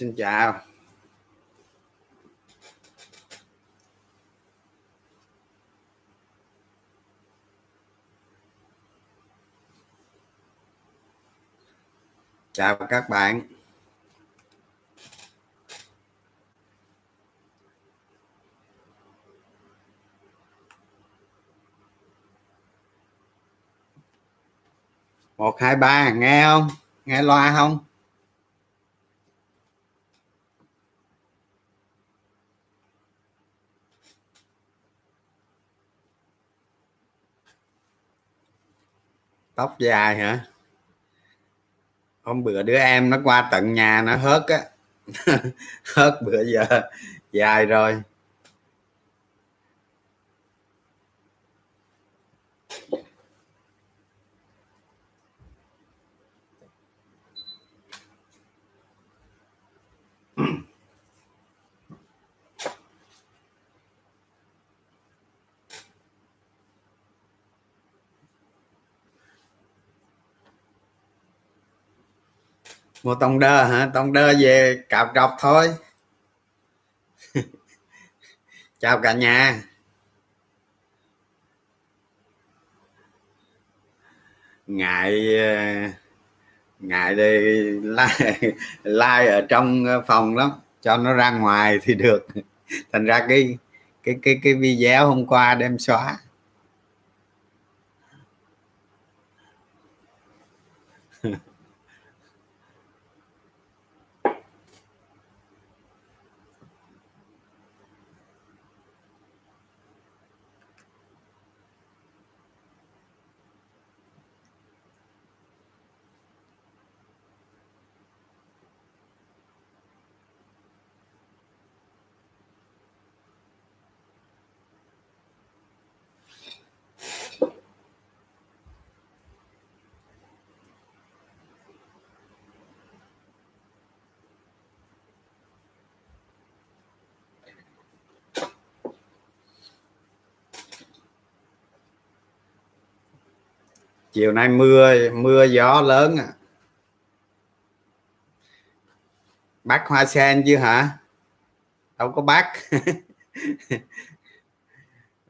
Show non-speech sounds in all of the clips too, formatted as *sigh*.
xin chào. Chào các bạn. Một hai ba nghe không? Nghe loa không? Tóc dài hả? Hôm bữa đứa em nó qua tận nhà nó hớt á. *laughs* Hớt bữa giờ, dài rồi. Mua tông đơ hả? Tông đơ về cạo trọc thôi. *laughs* Chào cả nhà. Ngại ờ, ngại đi like, like ở trong phòng lắm. Cho nó ra ngoài thì được. Thành ra cái cái cái cái video hôm qua đem xóa. Chiều nay mưa mưa gió lớn à. Bác hoa sen chứ hả? Đâu có bác. *laughs*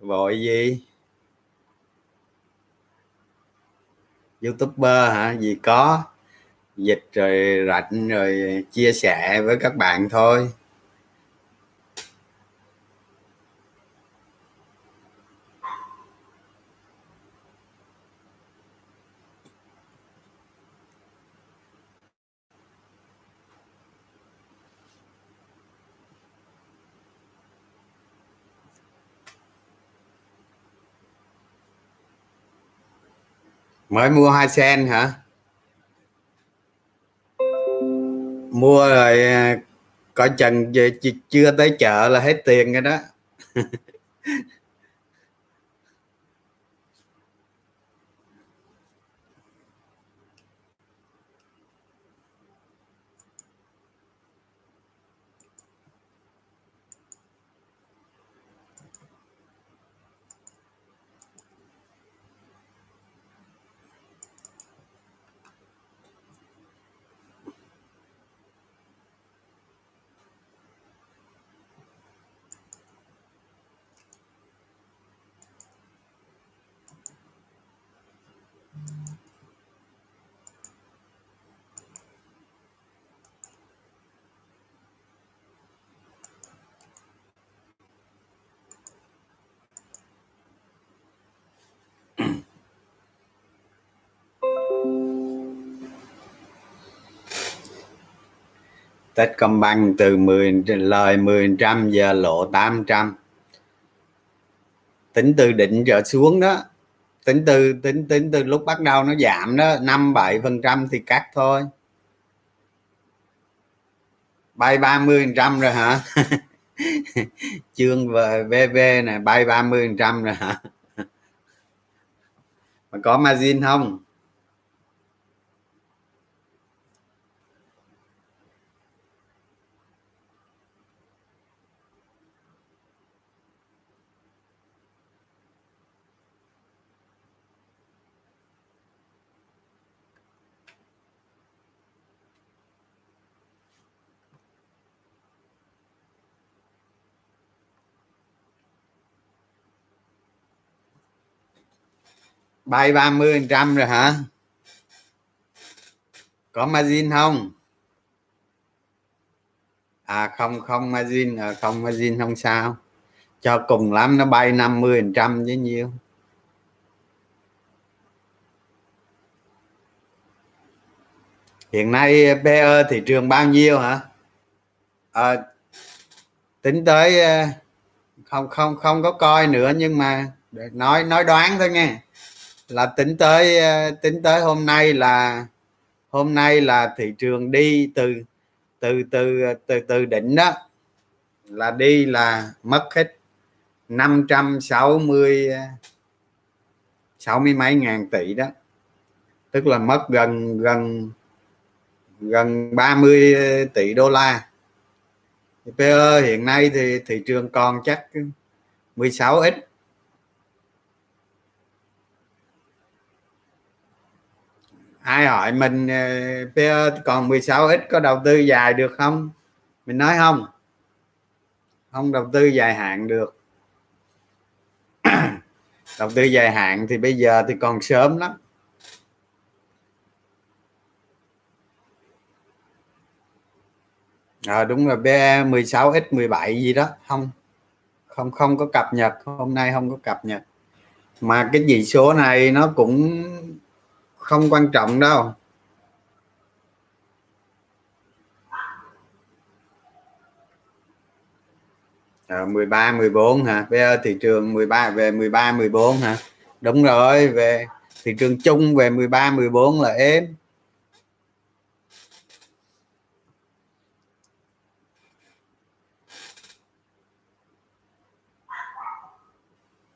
Vội gì? Youtuber hả? Gì có? Dịch rồi rảnh rồi chia sẻ với các bạn thôi. Mới mua hai sen hả? Mua rồi à, coi chừng chưa tới chợ là hết tiền rồi đó. *laughs* Techcombank từ 10 lời 10 trăm, giờ lộ 800 tính từ đỉnh trở xuống đó, tính từ, tính tính từ lúc bắt đầu nó giảm đó 5 7 phần trăm thì cắt thôi. Bay 30 phần trăm rồi hả? *laughs* Chương VV này bay 30 phần trăm rồi hả? Mà có margin không? Bay 30 phần trăm rồi hả? Có margin không? À không không margin. À, không margin không sao. Cho cùng lắm nó bay 50 phần trăm với nhiêu. Hiện nay PE thị trường bao nhiêu hả? À, tính tới à, không không không có coi nữa nhưng mà nói nói đoán thôi nghe là tính tới ờ, tính tới hôm nay là, hôm nay là thị trường đi từ từ từ từ từ đỉnh đó, là đi là mất hết 560 ờ, sáu mươi mấy ngàn tỷ đó. Tức là mất gần gần gần 30 ờ, tỷ đô la. PE hiện nay thì thị trường còn chắc 16 x ai hỏi mình ờ, PE còn 16 x có đầu tư dài được không? Mình nói không. Không đầu tư dài hạn được. *clears throat* Đầu tư dài hạn thì bây giờ thì còn sớm lắm. À, đúng rồi BE 16 x 17 gì đó không. Không không có cập nhật hôm nay không có cập nhật. Mà cái chỉ số này nó cũng không quan trọng đâu. À, 13 14 hả? Về thị trường 13 về 13 14 hả? Đúng rồi về thị trường chung về 13 14 là êm.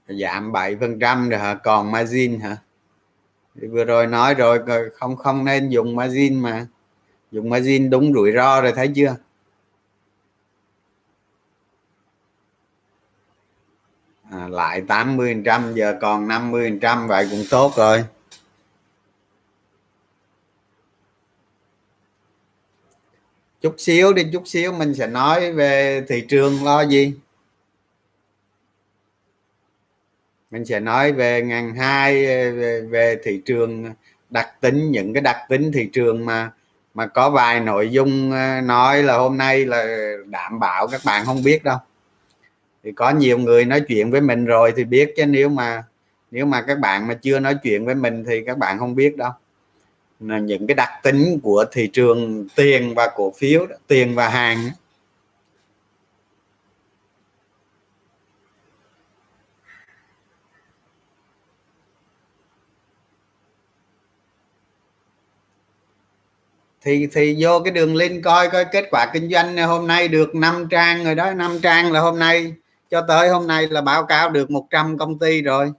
Giảm 7 phần trăm rồi hả? Còn margin hả? Thì vừa rồi nói rồi không không nên dùng margin mà. Dùng margin đúng rủi ro rồi thấy chưa? À, lại 80 trăm giờ còn 50 trăm vậy cũng tốt rồi. Chút xíu đi chút xíu mình sẽ nói về thị trường lo gì? Mình sẽ nói về ngành hai về, về thị trường đặc tính những cái đặc tính thị trường mà mà có vài nội dung ờ, nói là hôm nay là đảm bảo các bạn không biết đâu. Thì có nhiều người nói chuyện với mình rồi thì biết chứ nếu mà nếu mà các bạn mà chưa nói chuyện với mình thì các bạn không biết đâu. Là những cái đặc tính của thị trường tiền và cổ phiếu tiền và hàng thì thì vô cái đường link coi coi kết quả kinh doanh hôm nay được 5 trang rồi đó 5 trang là hôm nay cho tới hôm nay là báo cáo được 100 công ty rồi.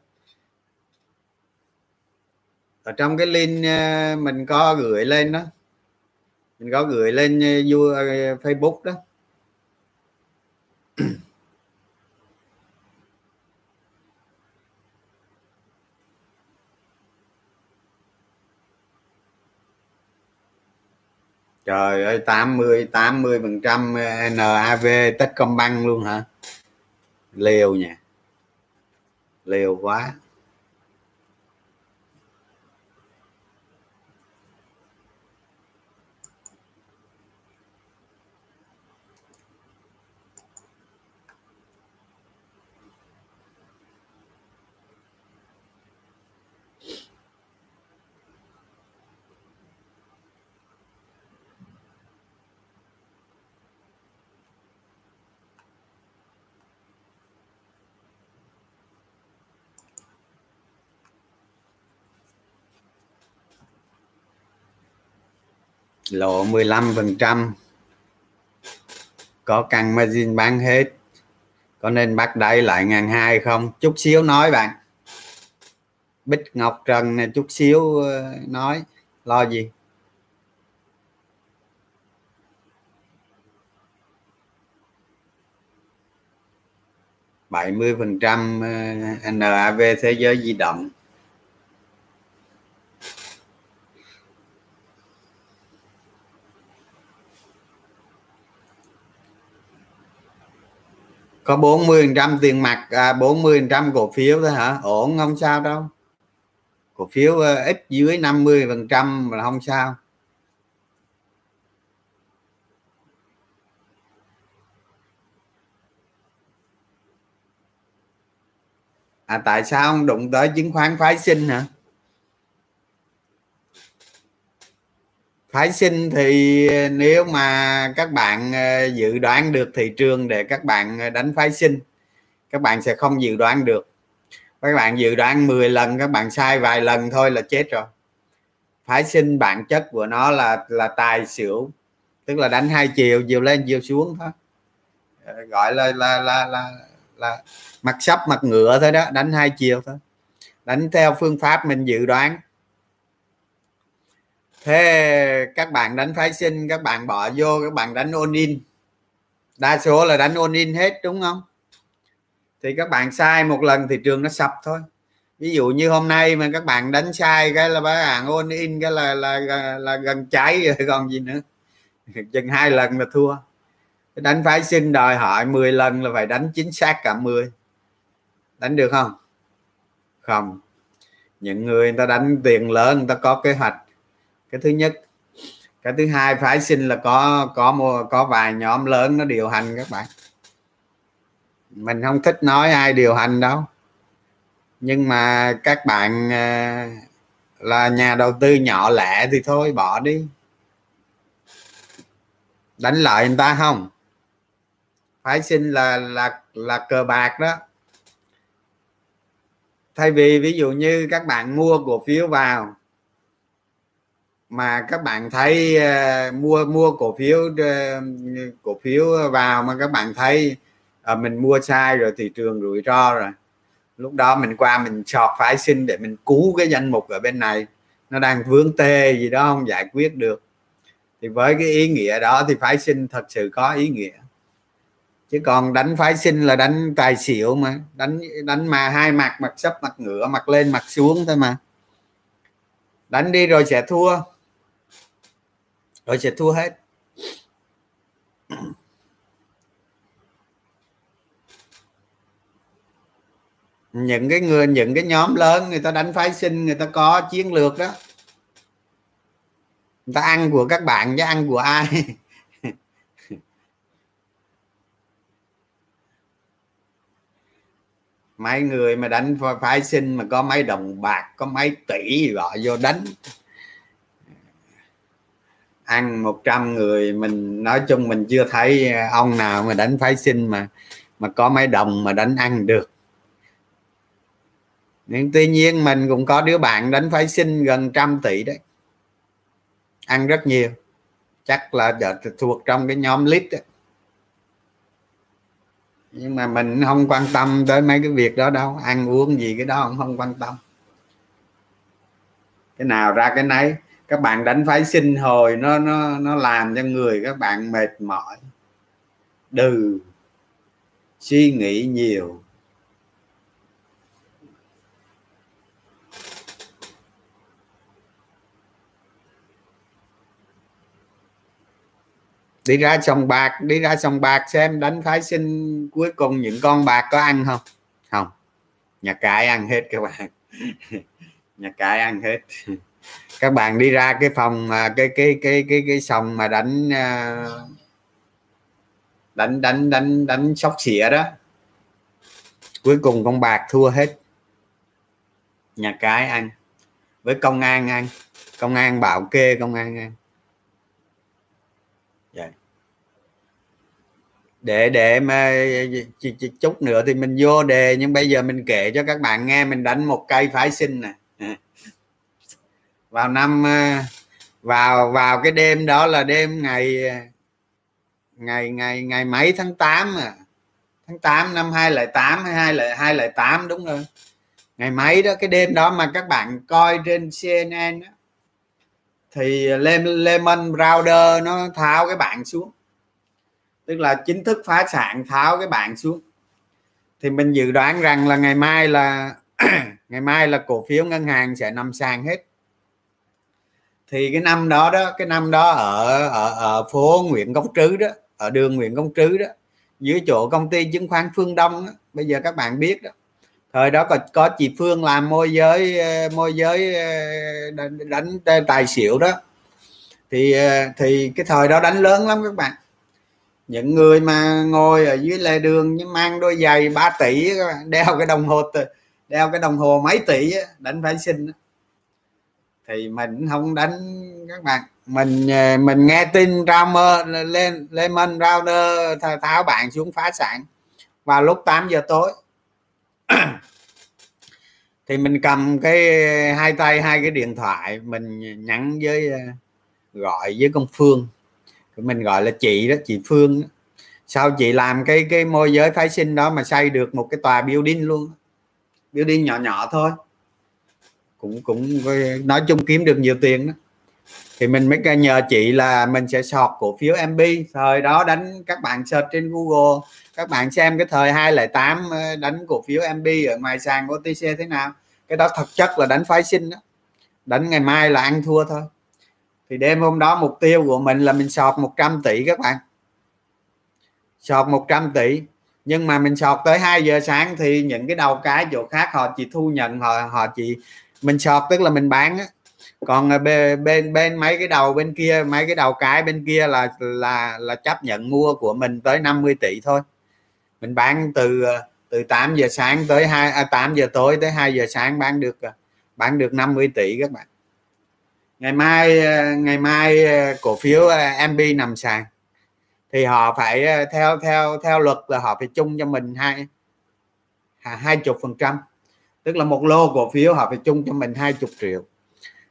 Ở trong cái link ờ, mình có gửi lên đó. Mình có gửi lên ờ, ờ Facebook đó. Trời ơi 80 80 phần trăm ờ, NAV Techcombank luôn hả? Liều nha. Liều quá. Lộ 15 phần trăm. Có căn margin bán hết. Có nên bắt đáy lại ngàn hai không? Chút xíu nói bạn. Bích Ngọc Trần này chút xíu ờ, nói. Lo gì? bảy mươi phần trăm ờ, NAV thế giới di động. Có 40 trăm tiền mặt à, 40 trăm cổ phiếu thôi hả? Ổn không sao đâu. Cổ phiếu ờ, ít dưới 50 phần trăm là không sao. À tại sao không đụng tới chứng khoán phái sinh hả? Phái sinh thì nếu mà các bạn ờ, dự đoán được thị trường để các bạn ờ, đánh phái sinh các bạn sẽ không dự đoán được. Các bạn dự đoán 10 lần các bạn sai vài lần thôi là chết rồi. Phái sinh bản chất của nó là là tài xỉu tức là đánh hai chiều chiều lên chiều xuống thôi. Ờ, gọi là là là là, là mặt sắp mặt ngựa thôi đó đánh hai chiều thôi. Đánh theo phương pháp mình dự đoán thế các bạn đánh phái sinh các bạn bỏ vô các bạn đánh ôn in đa số là đánh ôn in hết đúng không? Thì các bạn sai một lần thị trường nó sập thôi. Ví dụ như hôm nay mà các bạn đánh sai cái là bán hàng ôn in cái là là, là, là gần cháy rồi *laughs* còn gì nữa. Chừng hai lần là thua. Đánh phái sinh đòi hỏi 10 lần là phải đánh chính xác cả 10 đánh được không? Không. Những người người ta đánh tiền lớn người ta có kế hoạch cái thứ nhất. Cái thứ hai, phái sinh là có có mua, có vài nhóm lớn nó điều hành các bạn. Mình không thích nói ai điều hành đâu. Nhưng mà các bạn à, là nhà đầu tư nhỏ lẻ thì thôi, bỏ đi. Đánh lợi người ta không? Phái sinh là là là cờ bạc đó. Thay vì ví dụ như các bạn mua cổ phiếu vào mà các bạn thấy uh, mua mua cổ phiếu uh, cổ phiếu vào mà các bạn thấy uh, mình mua sai rồi thị trường rủi ro rồi. Lúc đó mình qua mình chọt phái sinh để mình cứu cái danh mục ở bên này. Nó đang vướng tê gì đó không giải quyết được. Thì với cái ý nghĩa đó thì phái sinh thật sự có ý nghĩa. Chứ còn đánh phái sinh là đánh tài xỉu mà. Đánh đánh mà hai mặt mặt sấp mặt ngựa mặt lên mặt xuống thôi mà. Đánh đi rồi sẽ thua rồi sẽ thua hết. Những cái người, những cái nhóm lớn, người ta đánh phái sinh, người ta có chiến lược đó. Người ta ăn của các bạn chứ ăn của ai? *laughs* Mấy người mà đánh phái sinh mà có mấy đồng bạc, có mấy tỷ gọi vô đánh ăn 100 người, mình nói chung mình chưa thấy ông nào mà đánh phái sinh mà mà có mấy đồng mà đánh ăn được. Nhưng tuy nhiên mình cũng có đứa bạn đánh phái sinh gần trăm tỷ đấy. Ăn rất nhiều. Chắc là thuộc trong cái nhóm lít. đấy. nhưng mà mình không quan tâm tới mấy cái việc đó đâu. Ăn uống gì cái đó cũng không quan tâm. Cái nào ra cái nấy các bạn đánh phái sinh hồi nó nó nó làm cho người các bạn mệt mỏi. Đừ, suy nghĩ nhiều. Đi ra sòng bạc, đi ra sòng bạc xem đánh phái sinh cuối cùng những con bạc có ăn không? Không. Nhà cái ăn hết các bạn. *laughs* Nhà cái ăn hết. *laughs* các bạn đi ra cái phòng mà cái cái cái cái cái sòng mà đánh à, đánh đánh đánh đánh sóc xỉa đó. Cuối cùng con bạc thua hết. Nhà cái ăn với công an ăn công an bảo kê công an ăn dạ. để để mà chút nữa thì mình vô đề, nhưng bây giờ mình kể cho các bạn nghe, mình đánh một cây phái sinh nè vào năm ờ, vào vào cái đêm đó là đêm ngày ờ, ngày ngày ngày mấy tháng 8 à? Tháng 8 năm 2008 hay 2008 đúng rồi. Ngày mấy đó cái đêm đó mà các bạn coi trên CNN đó, thì Lehman Brothers nó tháo cái bảng xuống. Tức là chính thức phá sản tháo cái bảng xuống. Thì mình dự đoán rằng là ngày mai là *clears throat* ngày mai là cổ phiếu ngân hàng sẽ nằm sàn hết thì cái năm đó đó cái năm đó ở ở, ở phố Nguyễn Công Trứ đó ở đường Nguyễn Công Trứ đó dưới chỗ công ty chứng khoán Phương Đông đó, bây giờ các bạn biết đó. Thời đó có có chị Phương làm môi giới ờ, môi giới ờ, đánh, đánh tài xỉu đó. Thì ờ, thì cái thời đó đánh lớn lắm các bạn. Những người mà ngồi ở dưới lề đường mang đôi giày 3 tỷ đeo cái đồng hồ đeo cái đồng hồ mấy tỷ đánh phải xin thì mình không đánh các bạn. Mình ờ, mình nghe tin mơ lên, Lehman rounder tháo bạn xuống phá sản vào lúc 8 giờ tối. Thì mình cầm cái, hai tay, hai cái điện thoại mình nhắn với ờ, gọi với con Phương. Mình gọi là chị đó, chị Phương đó. sao chị làm cái cái môi giới phái sinh đó mà xây được một cái tòa building luôn. Building nhỏ nhỏ thôi cũng cũng nói chung kiếm được nhiều tiền đó thì mình mới nhờ chị là mình sẽ sọt cổ phiếu MB thời đó đánh các bạn search trên Google, các bạn xem cái thời 208 ờ, đánh cổ phiếu MB ở ngoài sàn OTC thế nào. Cái đó thật chất là đánh phái sinh đó. Đánh ngày mai là ăn thua thôi. Thì đêm hôm đó mục tiêu của mình là mình sọt 100 tỷ các bạn. Sọt 100 tỷ. Nhưng mà mình sọt tới 2 giờ sáng thì những cái đầu cái chỗ khác họ chỉ thu nhận, họ họ chỉ mình sọt tức là mình bán á. Còn à, bên bên bên mấy cái đầu bên kia mấy cái đầu cái bên kia là là là chấp nhận mua của mình tới 50 tỷ thôi. Mình bán từ à, từ 8 giờ sáng tới 2 à, 8 giờ tối tới 2 giờ sáng bán được à, bán được 50 tỷ các bạn. Ngày mai ngày mai cổ phiếu MB nằm sàn. Thì họ phải theo theo theo luật là họ phải chung cho mình hai hai chục phần trăm tức là một lô cổ phiếu họ phải chung cho mình hai chục triệu.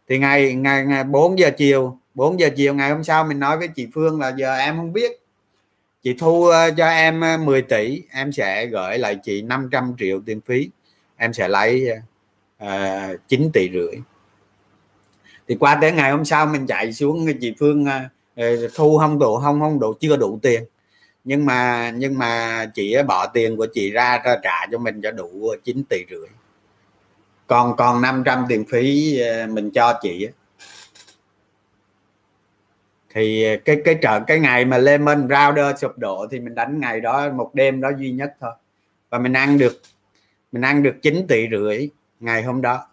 Thì ngày ngày ngày 4 giờ chiều 4 giờ chiều ngày hôm sau mình nói với chị Phương là giờ em không biết. Chị thu ờ, cho em ờ, 10 tỷ em sẽ gửi lại chị 500 triệu tiền phí. Em sẽ lấy ờ, uh, 9 tỷ rưỡi. Thì qua tới ngày hôm sau mình chạy xuống chị Phương uh, thu không đủ không không đủ chưa đủ tiền. Nhưng mà nhưng mà chị bỏ tiền của chị ra, trả cho mình cho đủ 9 tỷ rưỡi còn còn 500 tiền phí ờ, mình cho chị thì ờ, cái cái trợ cái ngày mà Lehman Brothers sụp đổ thì mình đánh ngày đó, một đêm đó duy nhất thôi. Và mình ăn được, mình ăn được 9 tỷ rưỡi ngày hôm đó.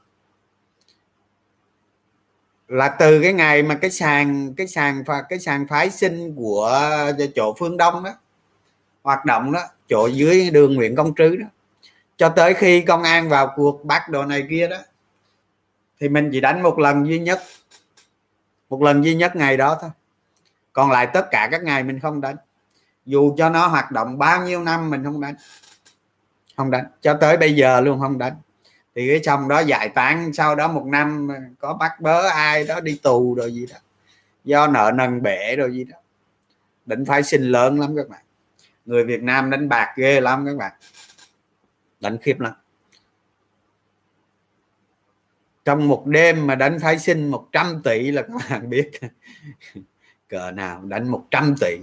Là từ cái ngày mà cái sàn cái sàn cái sàn phái sinh của ờ, chỗ phương đông đó, hoạt động đó, chỗ dưới đường Nguyễn Công Trứ đó cho tới khi công an vào cuộc bắt đồ này kia đó, thì mình chỉ đánh một lần duy nhất, một lần duy nhất ngày đó thôi. Còn lại tất cả các ngày mình không đánh. Dù cho nó hoạt động bao nhiêu năm mình không đánh. Không đánh. Cho tới bây giờ luôn không đánh. Thì cái xong đó giải tán, sau đó một năm có bắt bớ ai đó đi tù rồi gì đó. Do nợ nần bể rồi gì đó. Định phải xin lớn lắm các bạn. Người Việt Nam đánh bạc ghê lắm các bạn đánh khiếp lắm. Trong một đêm mà đánh phái sinh 100 tỷ là các bạn biết. *laughs* Cờ nào đánh 100 tỷ.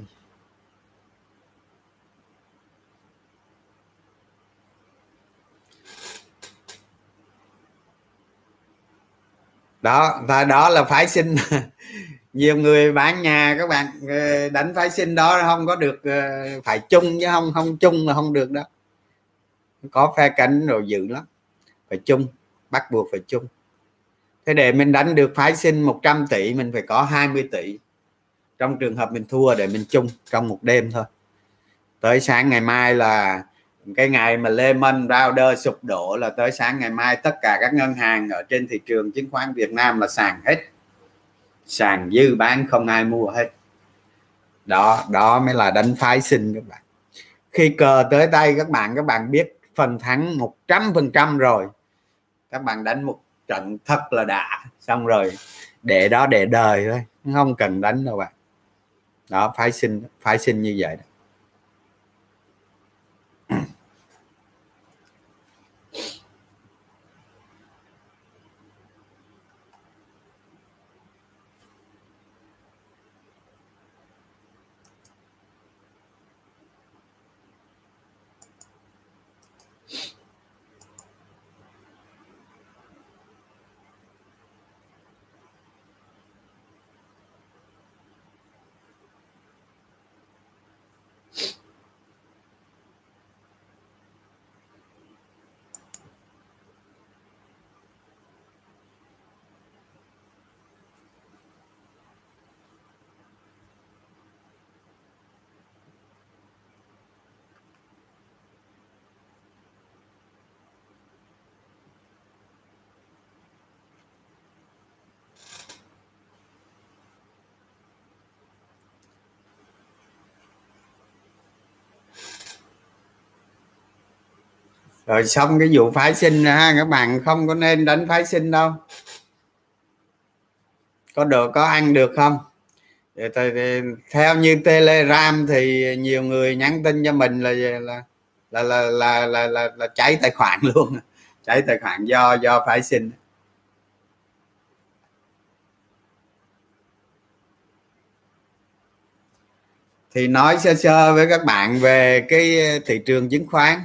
Đó, và đó là phái sinh. *laughs* Nhiều người bán nhà, các bạn ờ, đánh phái sinh đó không có được ờ, phải chung chứ không không chung là không được đó có phe cánh rồi dữ lắm. Phải chung, bắt buộc phải chung. Thế để mình đánh được phái sinh 100 tỷ, mình phải có 20 tỷ. Trong trường hợp mình thua để mình chung trong một đêm thôi. Tới sáng ngày mai là cái ngày mà Lehman Brothers sụp đổ là tới sáng ngày mai tất cả các ngân hàng ở trên thị trường chứng khoán Việt Nam là sàn hết. Sàn dư bán không ai mua hết. Đó đó mới là đánh phái sinh các bạn. Khi cờ tới tay các bạn các bạn biết phần thắng 100% rồi. Các bạn đánh một trận thật là đã. Xong rồi, để đó để đời thôi. Không cần đánh đâu bạn. Đó phải xin phải xin như vậy đó. Rồi xong cái vụ phái sinh ha các bạn không có nên đánh phái sinh đâu. Có được có ăn được không? Thì, theo như telegram thì nhiều người nhắn tin cho mình là là là là là là, là, là cháy tài khoản *laughs* luôn. Cháy tài khoản do do phái sinh. Thì nói sơ sơ với các bạn về cái thị trường chứng khoán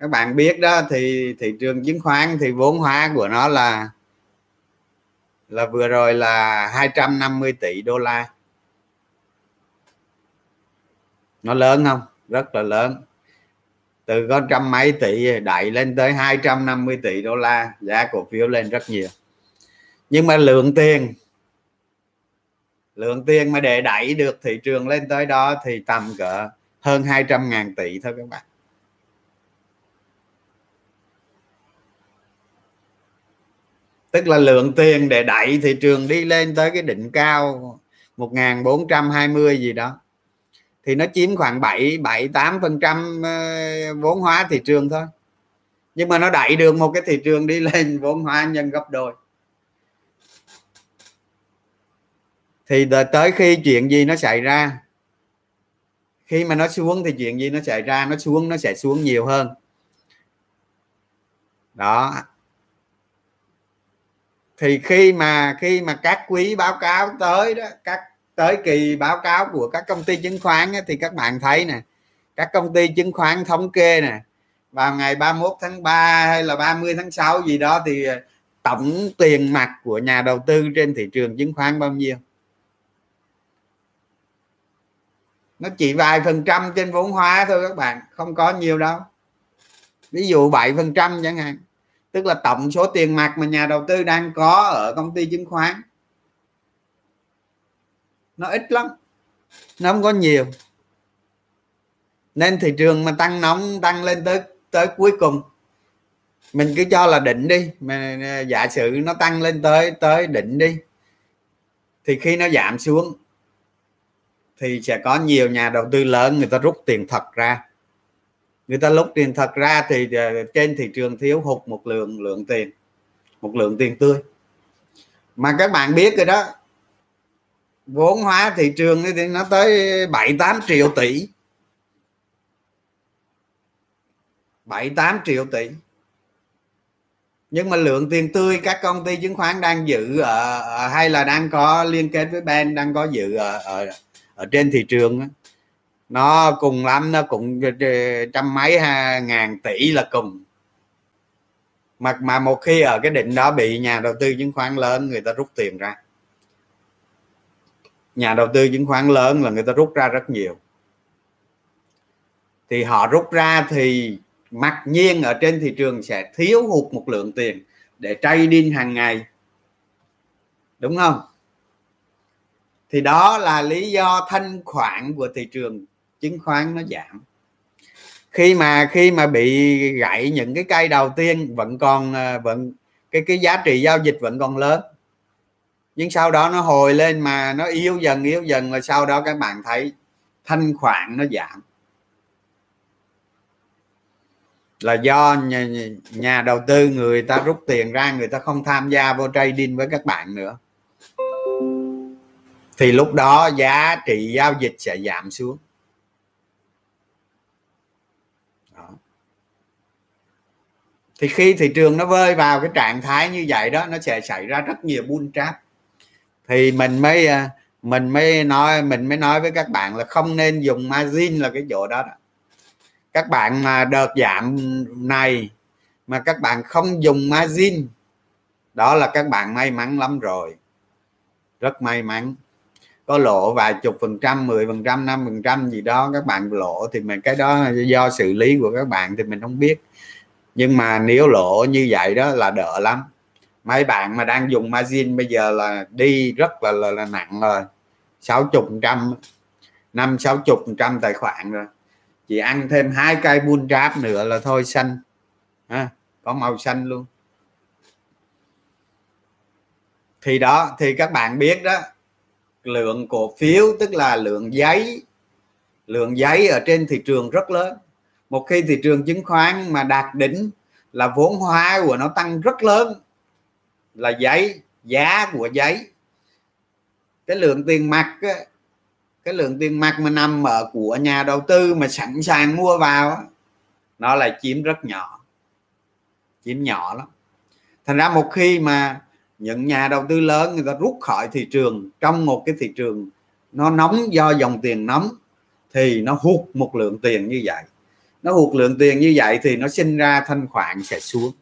các bạn biết đó, thì thị trường chứng khoán, thì vốn hóa của nó là là vừa rồi là 250 tỷ đô la. Nó lớn không? Rất là lớn. Từ có trăm mấy tỷ đẩy lên tới 250 tỷ đô la, giá cổ phiếu lên rất nhiều. Nhưng mà lượng tiền lượng tiền mà để đẩy được thị trường lên tới đó thì tầm cỡ hơn 200 ngàn tỷ thôi các bạn. Tức là lượng tiền để đẩy thị trường đi lên tới cái đỉnh cao 1420 gì đó. Thì nó chiếm khoảng 7 7 8 phần trăm ờ, vốn hóa thị trường thôi. Nhưng mà nó đẩy được một cái thị trường đi lên *laughs* vốn hóa nhân gấp đôi. Thì tới khi chuyện gì nó xảy ra? Khi mà nó xuống thì chuyện gì nó xảy ra? Nó xuống, nó sẽ xuống nhiều hơn. Đó thì khi mà khi mà các quý báo cáo tới đó các tới kỳ báo cáo của các công ty chứng khoán á, thì các bạn thấy nè các công ty chứng khoán thống kê nè vào ngày 31 tháng 3 hay là 30 tháng 6 gì đó thì ờ, tổng tiền mặt của nhà đầu tư trên thị trường chứng khoán bao nhiêu? Nó chỉ vài phần trăm trên vốn hóa thôi các bạn không có nhiều đâu. Ví dụ 7 phần trăm chẳng hạn tức là tổng số tiền mặt mà nhà đầu tư đang có ở công ty chứng khoán. Nó ít lắm, nó không có nhiều. Nên thị trường mà tăng nóng, tăng lên tới tới cuối cùng. Mình cứ cho là đỉnh đi, mà à, giả sử nó tăng lên tới tới đỉnh đi, thì khi nó giảm xuống, thì sẽ có nhiều nhà đầu tư lớn, người ta rút tiền thật ra người ta lúc tiền thật ra thì ờ, trên thị trường thiếu hụt một lượng lượng tiền một lượng tiền tươi. Mà các bạn biết rồi đó vốn hóa thị trường thì nó tới 7 8 triệu tỷ. 7 8 triệu tỷ. Nhưng mà lượng tiền tươi các công ty chứng khoán đang giữ ở hay là đang có liên kết với Ben đang có giữ ở ở, ở trên thị trường nó cùng lắm nó cũng trăm mấy ha, ngàn tỷ là cùng. Mà mà một khi ở cái định đó bị nhà đầu tư chứng khoán lớn người ta rút tiền ra. Nhà đầu tư chứng khoán lớn là người ta rút ra rất nhiều. Thì họ rút ra thì mặc nhiên ở trên thị trường sẽ thiếu hụt một lượng tiền để trading hàng ngày. Đúng không? Thì đó là lý do thanh khoản của thị trường chứng khoán nó giảm. Khi mà khi mà bị gãy những cái cây đầu tiên vẫn còn ờ, vẫn cái cái giá trị giao dịch vẫn còn lớn. Nhưng sau đó nó hồi lên mà nó yếu dần yếu dần và sau đó các bạn thấy thanh khoản nó giảm. Là do nhà, nhà đầu tư người ta rút tiền ra người ta không tham gia vô trading với các bạn nữa. Thì lúc đó giá trị giao dịch sẽ giảm xuống. Thì khi thị trường nó vơi vào cái trạng thái như vậy đó nó sẽ xảy ra rất nhiều bull trap. Thì mình mới à, mình mới nói mình mới nói với các bạn là không nên dùng margin là cái chỗ đó, đó. các bạn mà đợt giảm này mà các bạn không dùng margin đó là các bạn may mắn lắm rồi. Rất may mắn. Có lỗ vài chục phần trăm 10 phần trăm năm phần trăm gì đó các bạn lỗ thì mình cái đó do xử lý của các bạn thì mình không biết nhưng mà nếu lỗ như vậy đó là đỡ lắm. Mấy bạn mà đang dùng margin bây giờ là đi rất là là, là nặng rồi. Sáu chục trăm năm sáu chục trăm tài khoản rồi. Chị ăn thêm hai cây bull tráp nữa là thôi xanh. Ha, có màu xanh luôn. Thì đó thì các bạn biết đó lượng cổ phiếu tức là lượng giấy lượng giấy ở trên thị trường rất lớn một khi thị trường chứng khoán mà đạt đỉnh là vốn hóa của nó tăng rất lớn, là giấy, giá của giấy. Cái lượng tiền mặt cái lượng tiền mặt mà nằm ở của nhà đầu tư mà sẵn sàng mua vào nó là chiếm rất nhỏ, chiếm nhỏ lắm. Thành ra một khi mà những nhà đầu tư lớn người ta rút khỏi thị trường, trong một cái thị trường nó nóng do dòng tiền nóng, thì nó hút một lượng tiền như vậy nó hụt lượng tiền như vậy thì nó sinh ra thanh khoản sẽ xuống.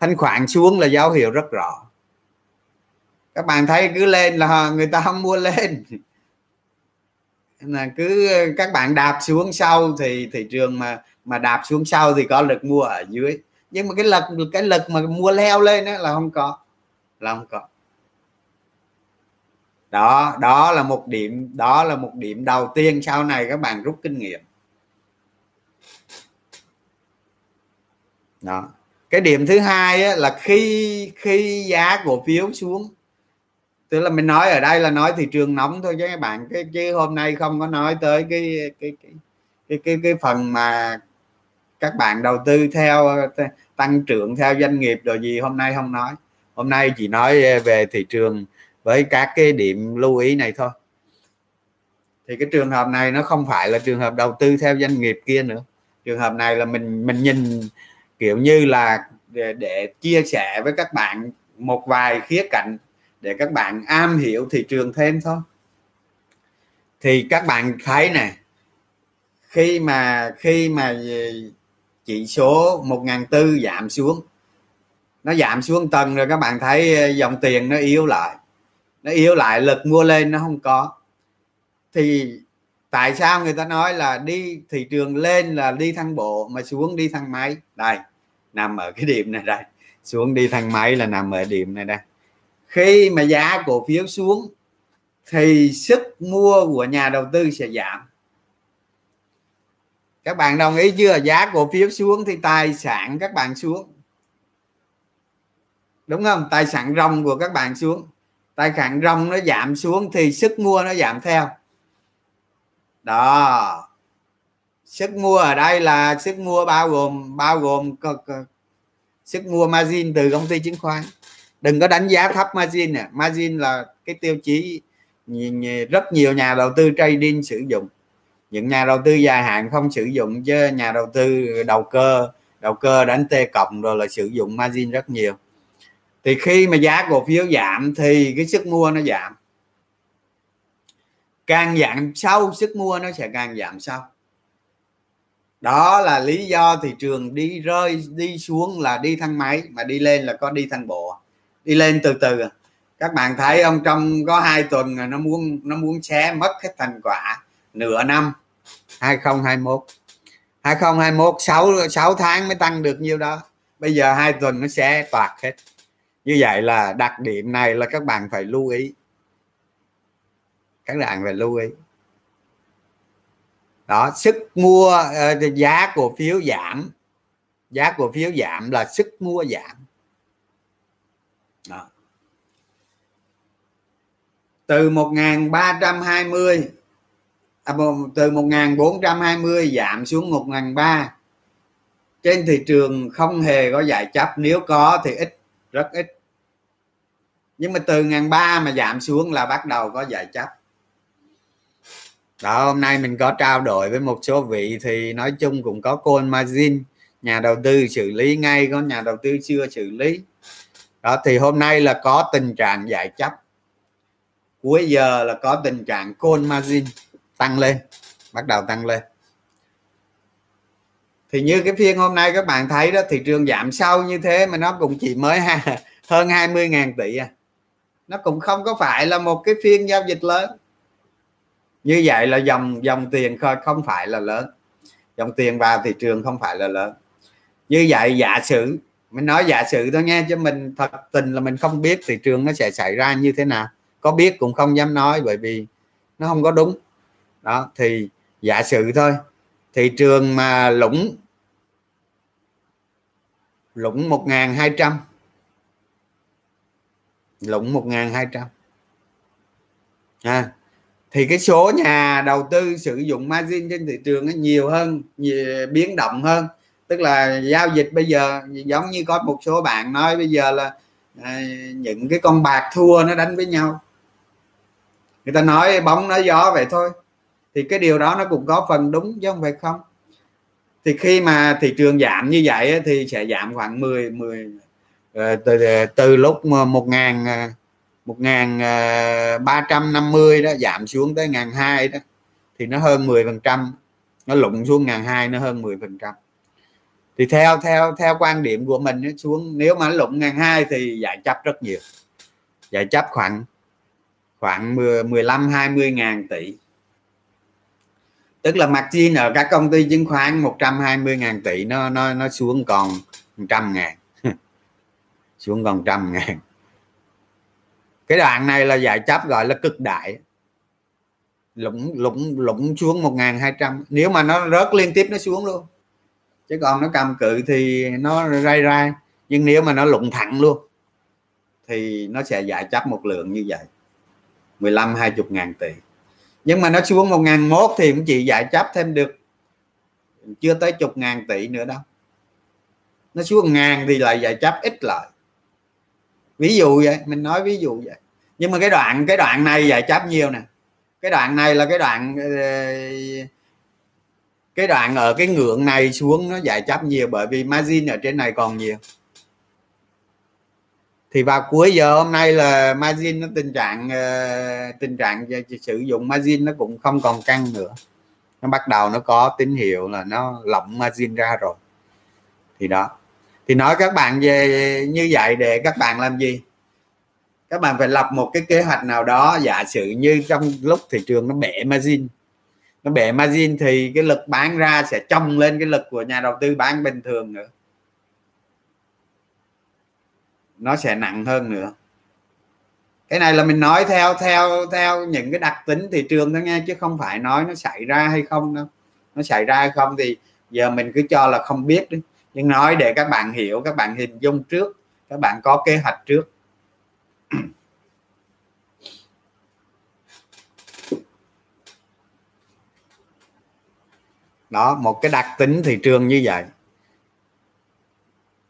Thanh khoản xuống là dấu hiệu rất rõ. Các bạn thấy cứ lên là người ta không mua lên. Là cứ, các bạn đạp xuống sau thì, thị trường mà mà đạp xuống sau thì có lực mua ở dưới. Nhưng mà cái lực cái lực mà mua leo lên đó là không có, là không có. Đó đó là một điểm, đó là một điểm đầu tiên sau này các bạn rút kinh nghiệm. Đó. Cái điểm thứ hai á, là khi khi giá cổ phiếu xuống tức là mình nói ở đây là nói thị trường nóng thôi chứ các bạn cái chứ hôm nay không có nói tới cái cái cái cái cái, cái phần mà các bạn đầu tư theo tăng trưởng theo doanh nghiệp rồi gì hôm nay không nói. Hôm nay chỉ nói về thị trường với các cái điểm lưu ý này thôi. Thì cái trường hợp này nó không phải là trường hợp đầu tư theo doanh nghiệp kia nữa. Trường hợp này là mình mình nhìn kiểu như là để, để chia sẻ với các bạn một vài khía cạnh để các bạn am hiểu thị trường thêm thôi. Thì các bạn thấy nè khi mà khi mà chỉ số 1004 giảm xuống nó giảm xuống tầng rồi các bạn thấy ờ, dòng tiền nó yếu lại nó yếu lại lực mua lên nó không có. Thì tại sao người ta nói là đi thị trường lên là đi thang bộ mà xuống đi thang máy? Đây, nằm ở cái điểm này đây. Xuống đi thang máy là nằm ở điểm này đây. Khi mà giá cổ phiếu xuống, thì sức mua của nhà đầu tư sẽ giảm. Các bạn đồng ý chưa? Giá cổ phiếu xuống thì tài sản các bạn xuống. Đúng không? Tài sản ròng của các bạn xuống. Tài sản ròng nó giảm xuống thì sức mua nó giảm theo đó. Sức mua ở đây là sức mua bao gồm bao gồm sức mua margin từ công ty chứng khoán. Đừng có đánh giá thấp margin nè. Margin là cái tiêu chí rất nhiều nhà đầu tư trading sử dụng. Những nhà đầu tư dài hạn không sử dụng chứ nhà đầu tư đầu cơ đầu cơ đánh t cộng rồi là sử dụng margin rất nhiều. Thì khi mà giá cổ phiếu giảm thì cái sức mua nó giảm càng giảm sâu, sức mua nó sẽ càng giảm sâu. Đó là lý do thị trường đi rơi, đi xuống là đi thang máy, mà đi lên là có đi thang bộ. Đi lên từ từ. Các bạn thấy ông trong có hai tuần nó muốn nó muốn xé mất hết thành quả nửa năm 2021 2021 6 6 tháng mới tăng được nhiêu đó. Bây giờ hai tuần nó sẽ toạt hết. Như vậy là đặc điểm này là các bạn phải lưu ý các bạn phải lưu ý. Đó sức mua ờ, giá cổ phiếu giảm. Giá cổ phiếu giảm là sức mua giảm. Đó. từ 1320 à, từ 1420 giảm xuống 1003 trên thị trường không hề có giải chấp nếu có thì ít rất ít. Nhưng mà từ ngàn ba mà giảm xuống là bắt đầu có giải chấp đó hôm nay mình có trao đổi với một số vị thì nói chung cũng có call margin nhà đầu tư xử lý ngay có nhà đầu tư chưa xử lý. Đó thì hôm nay là có tình trạng giải chấp. Cuối giờ là có tình trạng call margin tăng lên bắt đầu tăng lên. Thì như cái phiên hôm nay các bạn thấy đó thị trường giảm sâu như thế mà nó cũng chỉ mới ha, *laughs* hơn 20 ngàn tỷ à. Nó cũng không có phải là một cái phiên giao dịch lớn như vậy là dòng dòng tiền không phải là lớn. Dòng tiền vào thị trường không phải là lớn. Như vậy giả sử, mình nói giả sử thôi nghe cho mình thật tình là mình không biết thị trường nó sẽ xảy ra như thế nào. Có biết cũng không dám nói bởi vì nó không có đúng. Đó, thì giả sử thôi, thị trường mà lũng lũng 1.200 lũng 1.200 ha thì cái số nhà đầu tư sử dụng margin trên thị trường nó nhiều hơn nhiều, biến động hơn. Tức là giao dịch bây giờ giống như có một số bạn nói bây giờ là à, những cái con bạc thua nó đánh với nhau. Người ta nói bóng nói gió vậy thôi. Thì cái điều đó nó cũng có phần đúng chứ không phải không. Thì khi mà thị trường giảm như vậy thì sẽ giảm khoảng 10 10 ờ, từ từ lúc một à, ngàn ờ, một ngàn ờ, ba trăm năm mươi đó giảm xuống tới ngàn hai đó thì nó hơn 10 phần trăm. Nó lụng xuống ngàn hai nó hơn 10 phần trăm. Thì theo theo theo quan điểm của mình nó xuống nếu mà nó lụng ngàn hai thì giải chấp rất nhiều. Giải chấp khoảng khoảng 10, 15 20 ngàn tỷ. Tức là mặt margin ở các công ty chứng khoán 120 ngàn tỷ nó nó nó xuống còn trăm ngàn. *laughs* Xuống còn trăm ngàn cái đoạn này là giải chấp gọi là cực đại. Lũng lũng lũng xuống một ngàn hai trăm. Nếu mà nó rớt liên tiếp nó xuống luôn. Chứ còn nó cầm cự thì nó ray ray. Nhưng nếu mà nó lụng thẳng luôn, thì nó sẽ giải chấp một lượng như vậy. 15 20 ngàn tỷ nhưng mà nó xuống một ngàn mốt thì cũng chỉ giải chấp thêm được, chưa tới chục ngàn tỷ nữa đâu. Nó xuống ngàn thì lại giải chấp ít lại ví dụ vậy, mình nói ví dụ vậy. Nhưng mà cái đoạn cái đoạn này giải chấp nhiều nè? Cái đoạn này là cái đoạn ờ, cái đoạn ở cái ngưỡng này xuống nó giải chấp nhiều bởi vì margin ở trên này còn nhiều. Thì vào cuối giờ hôm nay là margin nó tình trạng ờ, tình trạng sử dụng margin nó cũng không còn căng nữa. Nó bắt đầu nó có tín hiệu là nó lỏng margin ra rồi. Thì đó thì nói các bạn về như vậy để các bạn làm gì? Các bạn phải lập một cái kế hoạch nào đó, giả sử như trong lúc thị trường nó bể margin. Nó bể margin thì cái lực bán ra sẽ trông lên cái lực của nhà đầu tư bán bình thường nữa. Nó sẽ nặng hơn nữa. Cái này là mình nói theo theo theo những cái đặc tính thị trường thôi nghe chứ không phải nói nó xảy ra hay không đâu. Nó xảy ra hay không thì giờ mình cứ cho là không biết đi nhưng nói để các bạn hiểu, các bạn hình dung trước, các bạn có kế hoạch trước. Đó, một cái đặc tính thị trường như vậy.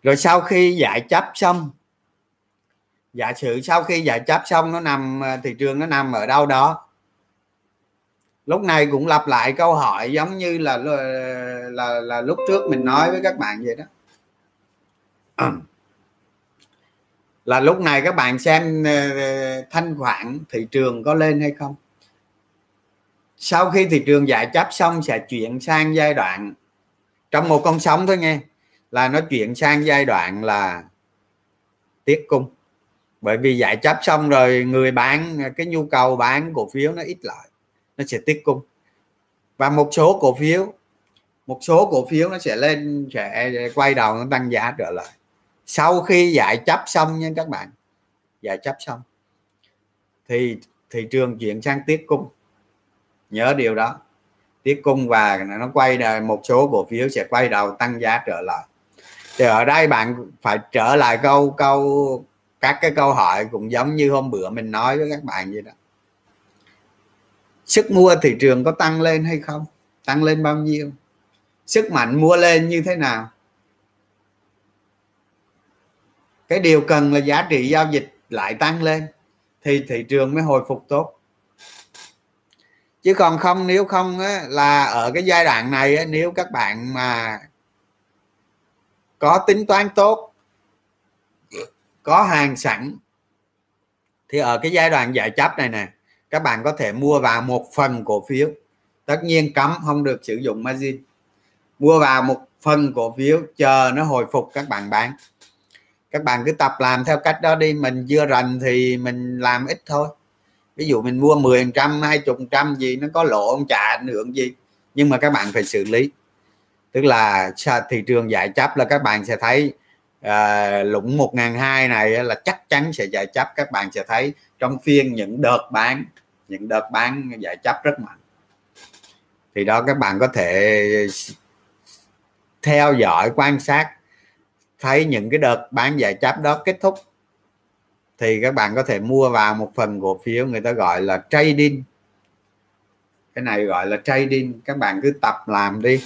Rồi sau khi giải chấp xong, giả sử sau khi giải chấp xong, nó nằm ờ, thị trường nó nằm ở đâu đó lúc này cũng lặp lại câu hỏi giống như là là là, là lúc trước mình nói với các bạn vậy đó. *clears throat* Là lúc này các bạn xem ờ, thanh khoản thị trường có lên hay không? Sau khi thị trường giải chấp xong sẽ chuyển sang giai đoạn trong một con sóng thôi nghe là nó chuyển sang giai đoạn là tiết cung. Bởi vì giải chấp xong rồi người bán cái nhu cầu bán cổ phiếu nó ít lại nó sẽ tiết cung. Và một số cổ phiếu, một số cổ phiếu nó sẽ lên, sẽ quay đầu, nó tăng giá trở lại. Sau khi giải chấp xong nha các bạn, giải chấp xong, thì thị trường chuyển sang tiết cung. Nhớ điều đó. Tiết cung và nó quay một số cổ phiếu sẽ quay đầu tăng giá trở lại. Thì ở đây bạn phải trở lại câu câu, các cái câu hỏi cũng giống như hôm bữa mình nói với các bạn vậy đó sức mua thị trường có tăng lên hay không? Tăng lên bao nhiêu? Sức mạnh mua lên như thế nào? Cái điều cần là giá trị giao dịch lại tăng lên thì thị trường mới hồi phục tốt. Chứ còn không nếu không á, là ở cái giai đoạn này á, nếu các bạn mà có tính toán tốt có hàng sẵn thì ở cái giai đoạn giải chấp này nè các bạn có thể mua vào một phần cổ phiếu. Tất nhiên cấm không được sử dụng margin. Mua vào một phần cổ phiếu chờ nó hồi phục các bạn bán. Các bạn cứ tập làm theo cách đó đi. Mình chưa rành thì mình làm ít thôi. Ví dụ mình mua 10 trăm, hai chục trăm gì, nó có lỗ không trả ảnh hưởng gì. Nhưng mà các bạn phải xử lý. Tức là thị trường giải chấp là các bạn sẽ thấy à, lũng một ngàn hai này là chắc chắn sẽ giải chấp. Các bạn sẽ thấy trong phiên những đợt bán những đợt bán giải chấp rất mạnh. Thì đó các bạn có thể theo dõi quan sát thấy những cái đợt bán giải chấp đó kết thúc. Thì các bạn có thể mua vào một phần cổ phiếu người ta gọi là trading. Cái này gọi là trading. Các bạn cứ tập làm đi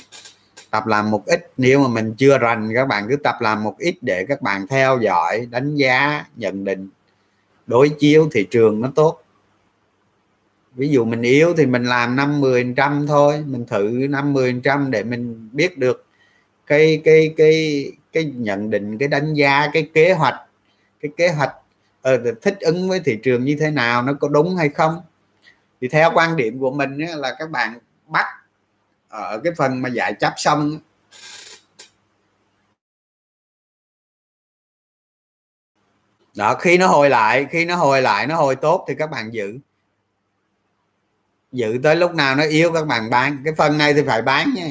tập làm một ít nếu mà mình chưa rành các bạn cứ tập làm một ít để các bạn theo dõi đánh giá nhận định. Đối chiếu thị trường nó tốt. Ví dụ mình yếu thì mình làm 50 trăm thôi mình thử 50 trăm để mình biết được cái cái cái cái nhận định cái đánh giá cái kế hoạch cái kế hoạch uh, thích ứng với thị trường như thế nào nó có đúng hay không. Thì theo quan điểm của mình là các bạn bắt ở cái phần mà giải chấp xong đó khi nó hồi lại khi nó hồi lại nó hồi tốt thì các bạn giữ. Giữ tới lúc nào nó yếu các bạn bán. Cái phần này thì phải bán nha.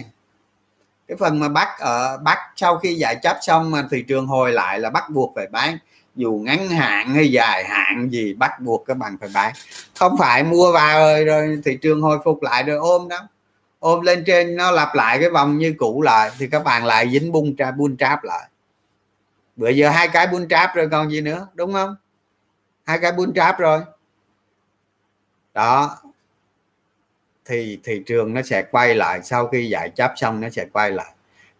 Cái phần mà bắt ở bắt sau khi giải chấp xong mà thị trường hồi lại là bắt buộc phải bán. Dù ngắn hạn hay dài hạn gì bắt buộc các bạn phải bán. Không phải mua vào rồi, rồi thị trường hồi phục lại rồi ôm đó ôm lên trên nó lặp lại cái vòng như cũ lại, thì các bạn lại dính bung tra buôn tráp lại. Bữa giờ hai cái buôn tráp rồi còn gì nữa, đúng không? Hai cái buôn tráp rồi. Đó. Thì thị trường nó sẽ quay lại, sau khi giải chấp xong nó sẽ quay lại.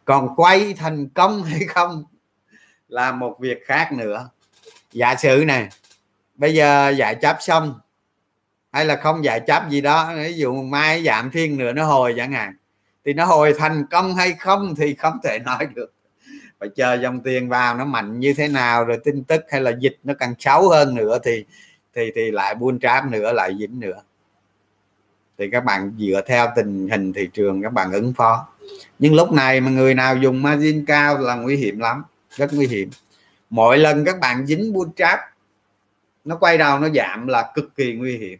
Còn quay thành công *laughs* hay không là một việc khác nữa. Giả sử này bây giờ giải chấp xong hay là không dạ giải chấp gì đó, ví dụ mai giảm thiên nữa, nó hồi chẳng hạn. Thì nó hồi thành công hay không thì không thể *laughs* nói được. Phải chờ dòng tiền vào nó mạnh như thế nào, rồi tin tức hay là dịch nó càng xấu hơn nữa thì thì thì lại buôn tráp nữa, lại dính nữa. Thì các bạn dựa theo tình hình thị trường, các bạn ứng phó. Nhưng lúc này mà người nào dùng margin cao là nguy hiểm lắm, rất nguy hiểm. Mỗi lần các bạn dính buôn tráp, nó quay đầu nó giảm là cực kỳ nguy hiểm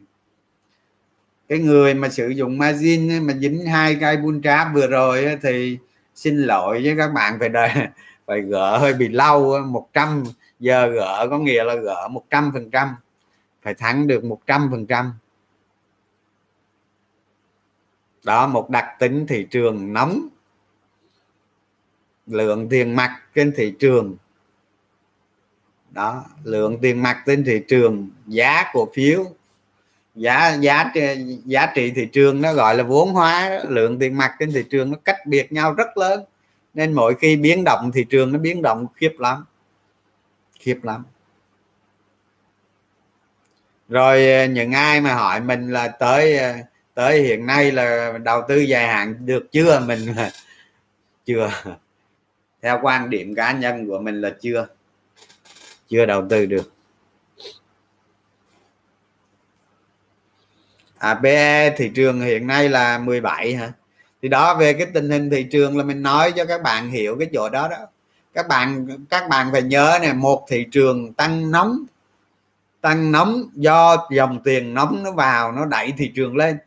cái người mà sử dụng margin mà dính hai cây bull trap vừa rồi thì xin lỗi với các bạn phải đời. *laughs* Phải gỡ hơi bị lâu 100 giờ gỡ có nghĩa là gỡ 100 phần trăm. Phải thắng được 100 phần trăm. Đó, một đặc tính thị trường nóng. Lượng tiền mặt trên thị trường. Đó, lượng tiền mặt trên thị trường, giá cổ phiếu giá giá giá trị thị trường nó gọi là vốn hóa lượng tiền mặt trên thị trường nó cách biệt nhau rất lớn. Nên mỗi khi biến động thị trường nó biến động khiếp lắm khiếp lắm. Rồi ờ, những ai mà hỏi mình là tới ờ, tới hiện nay là đầu tư dài hạn được chưa? Mình *laughs* chưa. Theo quan điểm cá nhân của mình là chưa. Chưa đầu tư được. À PE thị trường hiện nay là 17 hả? Thì đó, về cái tình hình thị trường là mình nói cho các bạn hiểu cái chỗ đó đó. Các bạn các bạn phải nhớ này một thị trường tăng nóng tăng nóng do dòng tiền nóng nó vào, nó đẩy thị trường lên.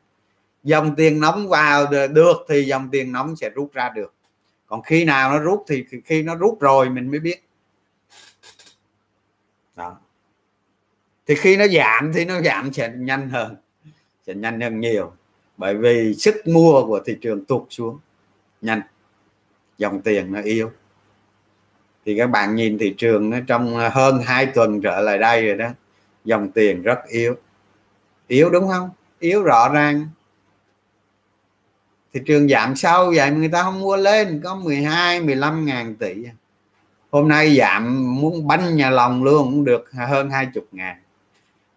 Dòng tiền nóng vào được thì dòng tiền nóng sẽ rút ra được. Còn khi nào nó rút thì khi nó rút rồi mình mới biết. Đó. Thì khi nó giảm thì nó giảm sẽ nhanh hơn sẽ nhanh hơn nhiều. Bởi vì sức mua của thị trường tụt xuống. Nhanh. Dòng tiền nó yếu. Thì các bạn nhìn thị trường nó trong hơn hai tuần trở lại đây rồi đó, dòng tiền rất yếu. Yếu đúng không? Yếu rõ ràng. Thị trường giảm sâu vậy mà người ta không mua lên, có 12 15 ngàn tỷ. Hôm nay giảm, muốn bánh nhà lòng luôn cũng được hơn hai chục ngàn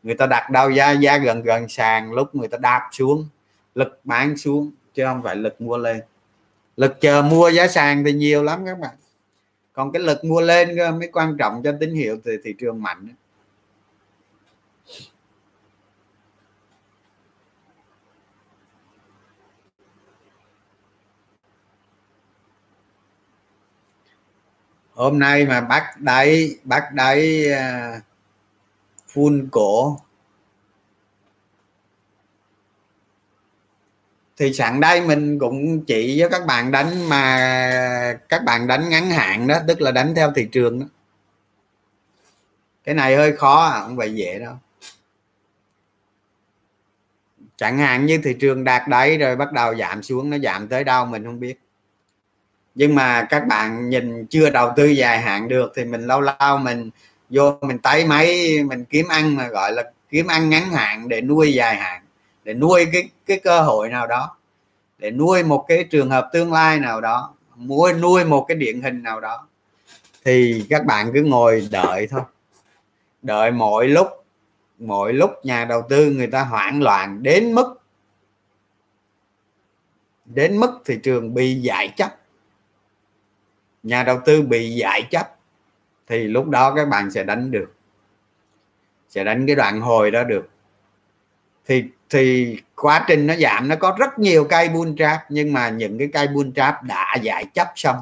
người ta đặt đâu giá giá gần gần sàn lúc người ta đạp xuống lực bán xuống chứ không phải lực mua lên. Lực chờ mua giá sàn thì nhiều lắm các bạn. Còn cái lực mua lên mới quan trọng cho tín hiệu thì thị trường mạnh. Hôm nay mà bắt đáy bắt đáy uh, full cổ. Thì sẵn đây mình cũng chỉ cho các bạn đánh mà các bạn đánh ngắn hạn đó tức là đánh theo thị trường đó. Cái này hơi khó à, không phải dễ đâu. Chẳng hạn như thị trường đạt đáy rồi bắt đầu giảm xuống nó giảm tới đâu mình không biết. Nhưng mà các bạn nhìn chưa đầu tư dài hạn được thì mình lâu lâu mình vô mình tay máy, mình kiếm ăn mà, gọi là kiếm ăn ngắn hạn để nuôi dài hạn, để nuôi cái cái cơ hội nào đó, để nuôi một cái trường hợp tương lai nào đó nuôi nuôi một cái điển hình nào đó. Thì các bạn cứ ngồi đợi thôi. Đợi mỗi lúc mỗi lúc nhà đầu tư người ta hoảng loạn đến mức đến mức thị trường bị giải chấp. Nhà đầu tư bị giải chấp thì lúc đó các bạn sẽ đánh được. Sẽ đánh cái đoạn hồi đó được. Thì thì quá trình nó giảm, nó có rất nhiều cây bull trap, nhưng mà những cái cây bull trap đã giải chấp xong.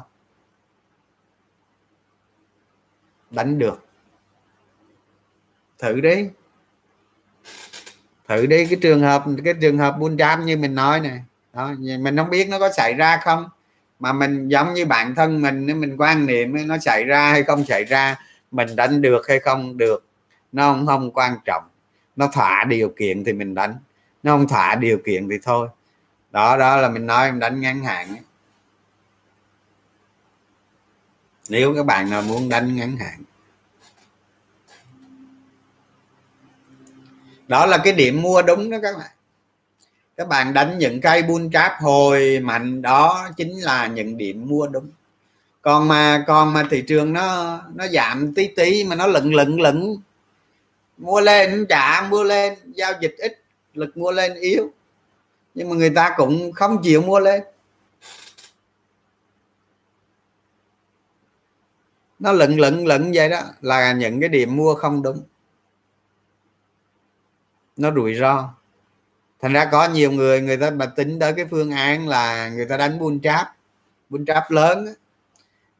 Đánh được. Thử đi. Thử đi, cái trường hợp, cái trường hợp bull trap như mình nói này đó, mình không biết nó có xảy ra không mà mình giống như bản thân mình nếu mình quan niệm nó xảy ra hay không xảy ra, mình đánh được hay không được, nó không không quan trọng. Nó thỏa điều kiện thì mình đánh, nó không thỏa điều kiện thì thôi. Đó đó là mình nói em đánh ngắn hạn nếu các bạn nào muốn đánh ngắn hạn. Đó là cái điểm mua đúng đó các bạn các bạn đánh những cây bull trap hồi mạnh đó chính là những điểm mua đúng. Còn mà còn mà thị trường nó nó giảm tí tí mà nó lận lận lận mua lên trả, mua lên, giao dịch ít, lực mua lên yếu. Nhưng mà người ta cũng không chịu mua lên. Nó lận lận lận vậy đó, là những cái điểm mua không đúng. Nó rủi ro thành ra có nhiều người người ta mà tính tới cái phương án là người ta đánh bull trap. Bull trap lớn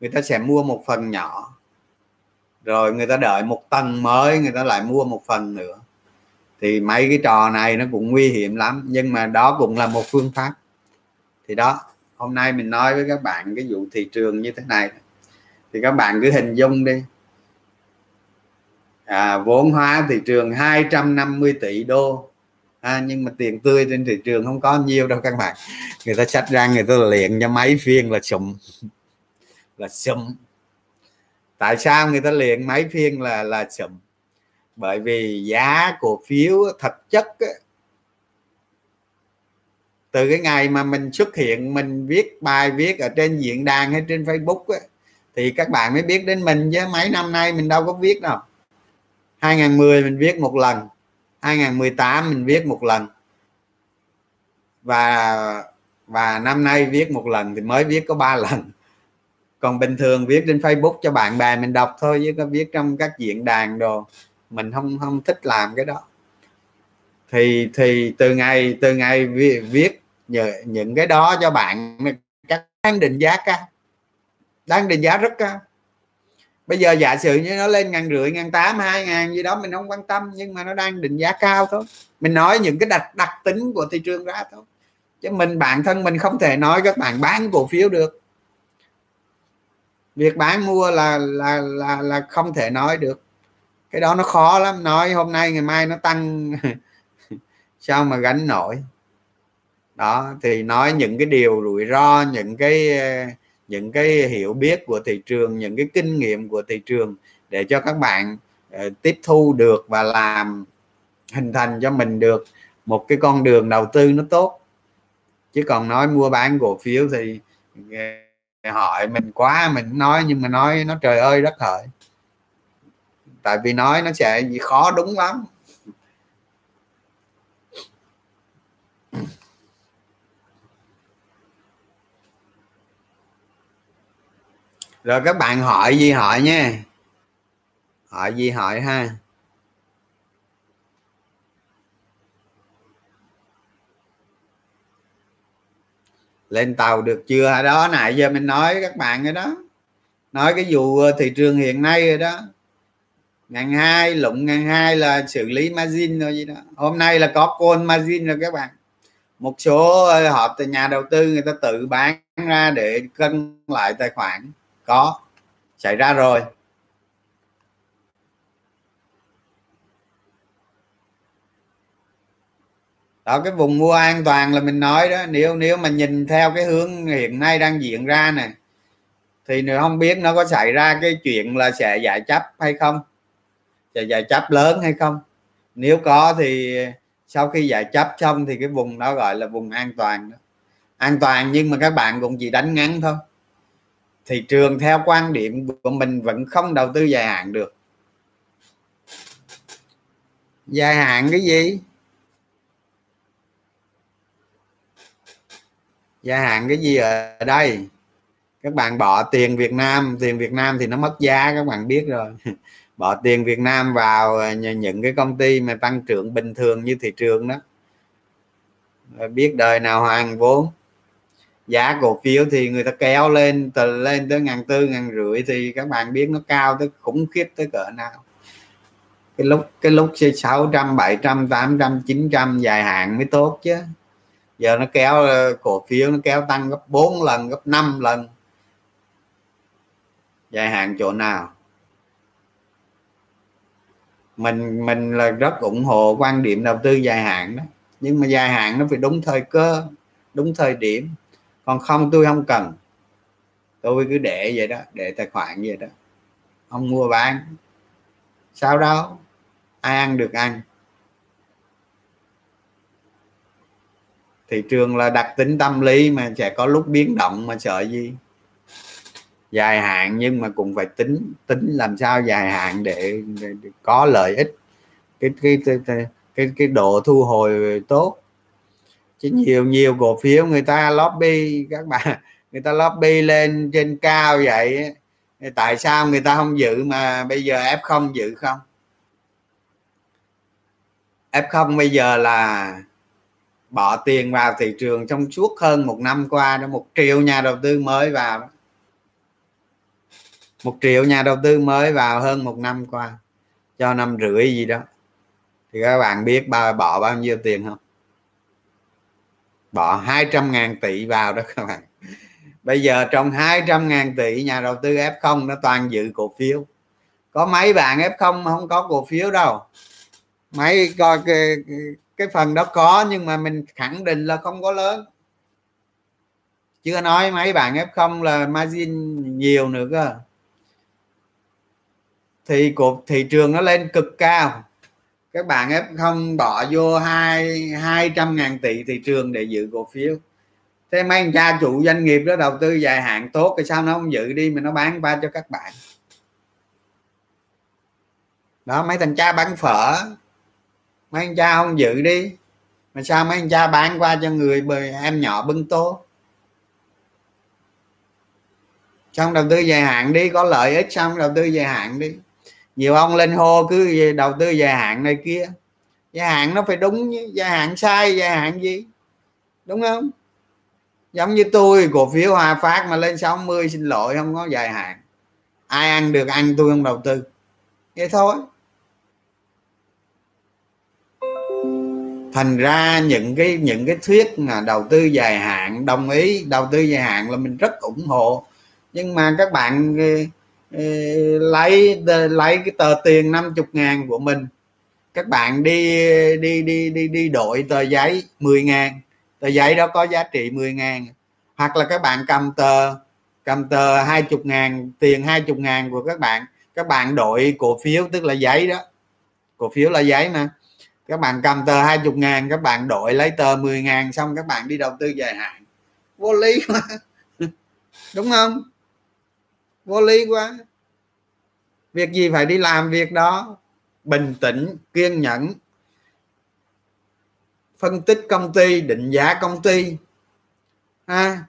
người ta sẽ mua một phần nhỏ. Rồi người ta đợi một tầng mới người ta lại mua một phần nữa. Thì mấy cái trò này nó cũng nguy hiểm lắm nhưng mà đó cũng là một phương pháp. Thì đó hôm nay mình nói với các bạn cái vụ thị trường như thế này. Thì các bạn cứ hình dung đi. À, vốn hóa thị trường 250 tỷ đô à, nhưng mà tiền tươi trên thị trường không có nhiều đâu các bạn. Người ta sách ra người ta liền cho mấy phiên là sụm là sụm tại sao người ta liền mấy phiên là là sụm bởi vì giá cổ phiếu thật chất từ cái ngày mà mình xuất hiện mình viết bài viết ở trên diễn đàn hay trên Facebook thì các bạn mới biết đến mình chứ. Mấy năm nay mình đâu có viết đâu. 2010 mình viết một lần. 2018 mình viết một lần. Và và năm nay viết một lần thì mới viết có ba *laughs* lần. Còn bình thường viết trên Facebook cho bạn bè mình đọc thôi chứ có viết trong các diễn đàn đồ. Mình không không thích làm cái đó. Thì thì từ ngày từ ngày viết, viết những cái đó cho bạn các đang định giá cao. Đang định giá rất cao bây giờ giả sử như nó lên ngàn rưỡi, ngàn tám, hai ngàn gì đó, mình không quan tâm, nhưng mà nó đang định giá cao thôi. Mình nói những cái đặc đặc tính của thị trường ra thôi. Chứ mình, bản thân mình không thể nói các bạn bán cổ phiếu được. Việc bán mua là là là là không thể nói được. Cái đó nó khó lắm, nói hôm nay, ngày mai nó tăng. *laughs* Sao mà gánh nổi? Đó, thì nói những cái điều rủi ro, những cái những cái hiểu biết của thị trường những cái kinh nghiệm của thị trường để cho các bạn uh, tiếp thu được và làm hình thành cho mình được một cái con đường đầu tư nó tốt. Chứ còn nói mua bán cổ phiếu thì hỏi mình quá mình nói nhưng mà nói nó trời ơi đất hỡi tại vì nói nó sẽ khó đúng lắm. Rồi các bạn hỏi gì hỏi nha. Hỏi gì hỏi ha. Lên tàu được chưa? Đó, nãy giờ mình nói các bạn rồi đó. Nói cái vụ ờ, thị trường hiện nay rồi đó. Ngàn hai, lụng ngàn hai là xử lý margin rồi gì đó. Hôm nay là có call margin rồi các bạn. Một số ờ, họ từ nhà đầu tư người ta tự bán ra để cân lại tài khoản có. Xảy ra rồi. Đó, cái vùng mua an toàn là mình nói đó. Nếu nếu mà nhìn theo cái hướng hiện nay đang diễn ra này thì nếu không biết nó có xảy ra cái chuyện là sẽ giải chấp hay không? Sẽ giải chấp lớn hay không? Nếu có thì sau khi giải chấp xong thì cái vùng đó gọi là vùng an toàn đó. An toàn nhưng mà các bạn cũng chỉ đánh ngắn thôi thị trường theo quan điểm của mình vẫn không đầu tư dài hạn được. Dài hạn cái gì? Dài hạn cái gì ở đây? Các bạn bỏ tiền Việt Nam, tiền Việt Nam thì nó mất giá, các bạn biết rồi. *laughs* Bỏ tiền Việt Nam vào những cái công ty mà tăng trưởng bình thường như thị trường đó. Biết đời nào hoàn vốn? Giá cổ phiếu thì người ta kéo lên, từ lên tới ngàn tư, ngàn rưỡi thì các bạn biết nó cao tới khủng khiếp tới cỡ nào. Cái lúc cái lúc sáu trăm, bảy trăm, tám trăm, chín trăm dài hạn mới tốt chứ. Giờ nó kéo ờ, cổ phiếu nó kéo tăng gấp 4 lần, gấp 5 lần. Dài hạn chỗ nào? Mình mình là rất ủng hộ quan điểm đầu tư dài hạn đó. Nhưng mà dài hạn nó phải đúng thời cơ, đúng thời điểm còn không tôi không cần. Tôi cứ để vậy đó để tài khoản vậy đó. Không mua bán. Sao đó ai ăn được ăn. Thị trường là đặc tính tâm lý mà sẽ có lúc biến động mà sợ gì. Dài hạn nhưng mà cũng phải tính tính làm sao dài hạn để, để, để có lợi ích. Cái cái cái cái, cái độ thu hồi tốt chứ nhiều nhiều cổ phiếu người ta lobby các bạn *laughs* người ta lobby lên trên cao vậy tại sao người ta không giữ mà bây giờ f không giữ không? F không bây giờ là bỏ tiền vào thị trường trong suốt hơn một năm qua đó một triệu nhà đầu tư mới vào một triệu nhà đầu tư mới vào hơn một năm qua cho năm rưỡi gì đó. Thì các bạn biết bao bỏ bao nhiêu tiền không bỏ 200 ngàn tỷ vào đó các bạn. Bây giờ trong 200 ngàn tỷ nhà đầu tư F0 nó toàn dự cổ phiếu. Có mấy bạn F0 mà không có cổ phiếu đâu. Mấy coi cái, cái phần đó có nhưng mà mình khẳng định là không có lớn. Chưa nói mấy bạn F0 là margin nhiều nữa cơ. Thì cuộc thị trường nó lên cực cao các bạn ép không bỏ vô hai hai trăm ngàn tỷ thị trường để giữ cổ phiếu. Thế mấy anh cha chủ doanh nghiệp đó đầu tư dài hạn tốt thì sao nó không giữ đi mà nó bán qua cho các bạn? Đó, mấy thằng cha bán phở, mấy anh cha không giữ đi. Mà sao mấy anh cha bán qua cho người em nhỏ bưng tô xong đầu tư dài hạn đi, có lợi ích xong đầu tư dài hạn đi nhiều ông lên hô cứ đầu tư dài hạn này kia. Dài hạn nó phải đúng dài hạn sai dài hạn gì? Đúng không? Giống như tôi, cổ phiếu hòa phát mà lên 60 xin lỗi, không có dài hạn. Ai ăn được ăn, tôi không đầu tư. Vậy thôi. Thành ra những cái những cái thuyết là đầu tư dài hạn, đồng ý, đầu tư dài hạn là mình rất ủng hộ. Nhưng mà các bạn lấy lấy cái tờ tiền 50 ngàn của mình. Các bạn đi đi đi đi đi đổi tờ giấy 10 ngàn. Tờ giấy đó có giá trị 10 ngàn. Hoặc là các bạn cầm tờ cầm tờ 20 ngàn, tiền 20 ngàn của các bạn. Các bạn đổi cổ phiếu, tức là giấy đó. Cổ phiếu là giấy mà. Các bạn cầm tờ 20 ngàn, các bạn đổi lấy tờ 10 ngàn xong các bạn đi đầu tư dài hạn. Vô lý mà. *laughs* Đúng không? Vô lý quá. Việc gì phải đi làm việc đó? Bình tĩnh, kiên nhẫn. Phân tích công ty, định giá công ty. Ha?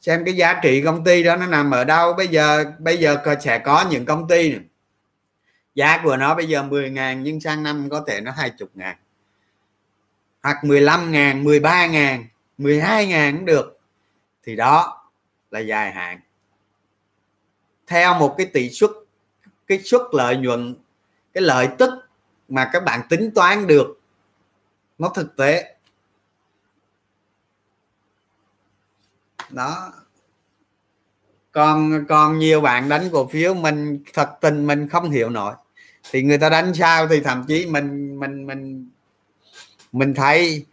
Xem cái giá trị công ty đó nó nằm ở đâu. Bây giờ bây giờ sẽ có những công ty này. giá của nó bây giờ 10 ngàn, nhưng sang năm có thể nó 20 ngàn. Hoặc 15 ngàn 13 ngàn 12 ngàn cũng được. Thì đó là dài hạn theo một cái tỷ suất, cái suất lợi nhuận, cái lợi tức mà các bạn tính toán được, nó thực tế. Đó. Còn còn nhiều bạn đánh cổ phiếu, mình thật tình mình không hiểu nổi. Thì người ta đánh sao thì thậm chí mình mình mình mình thấy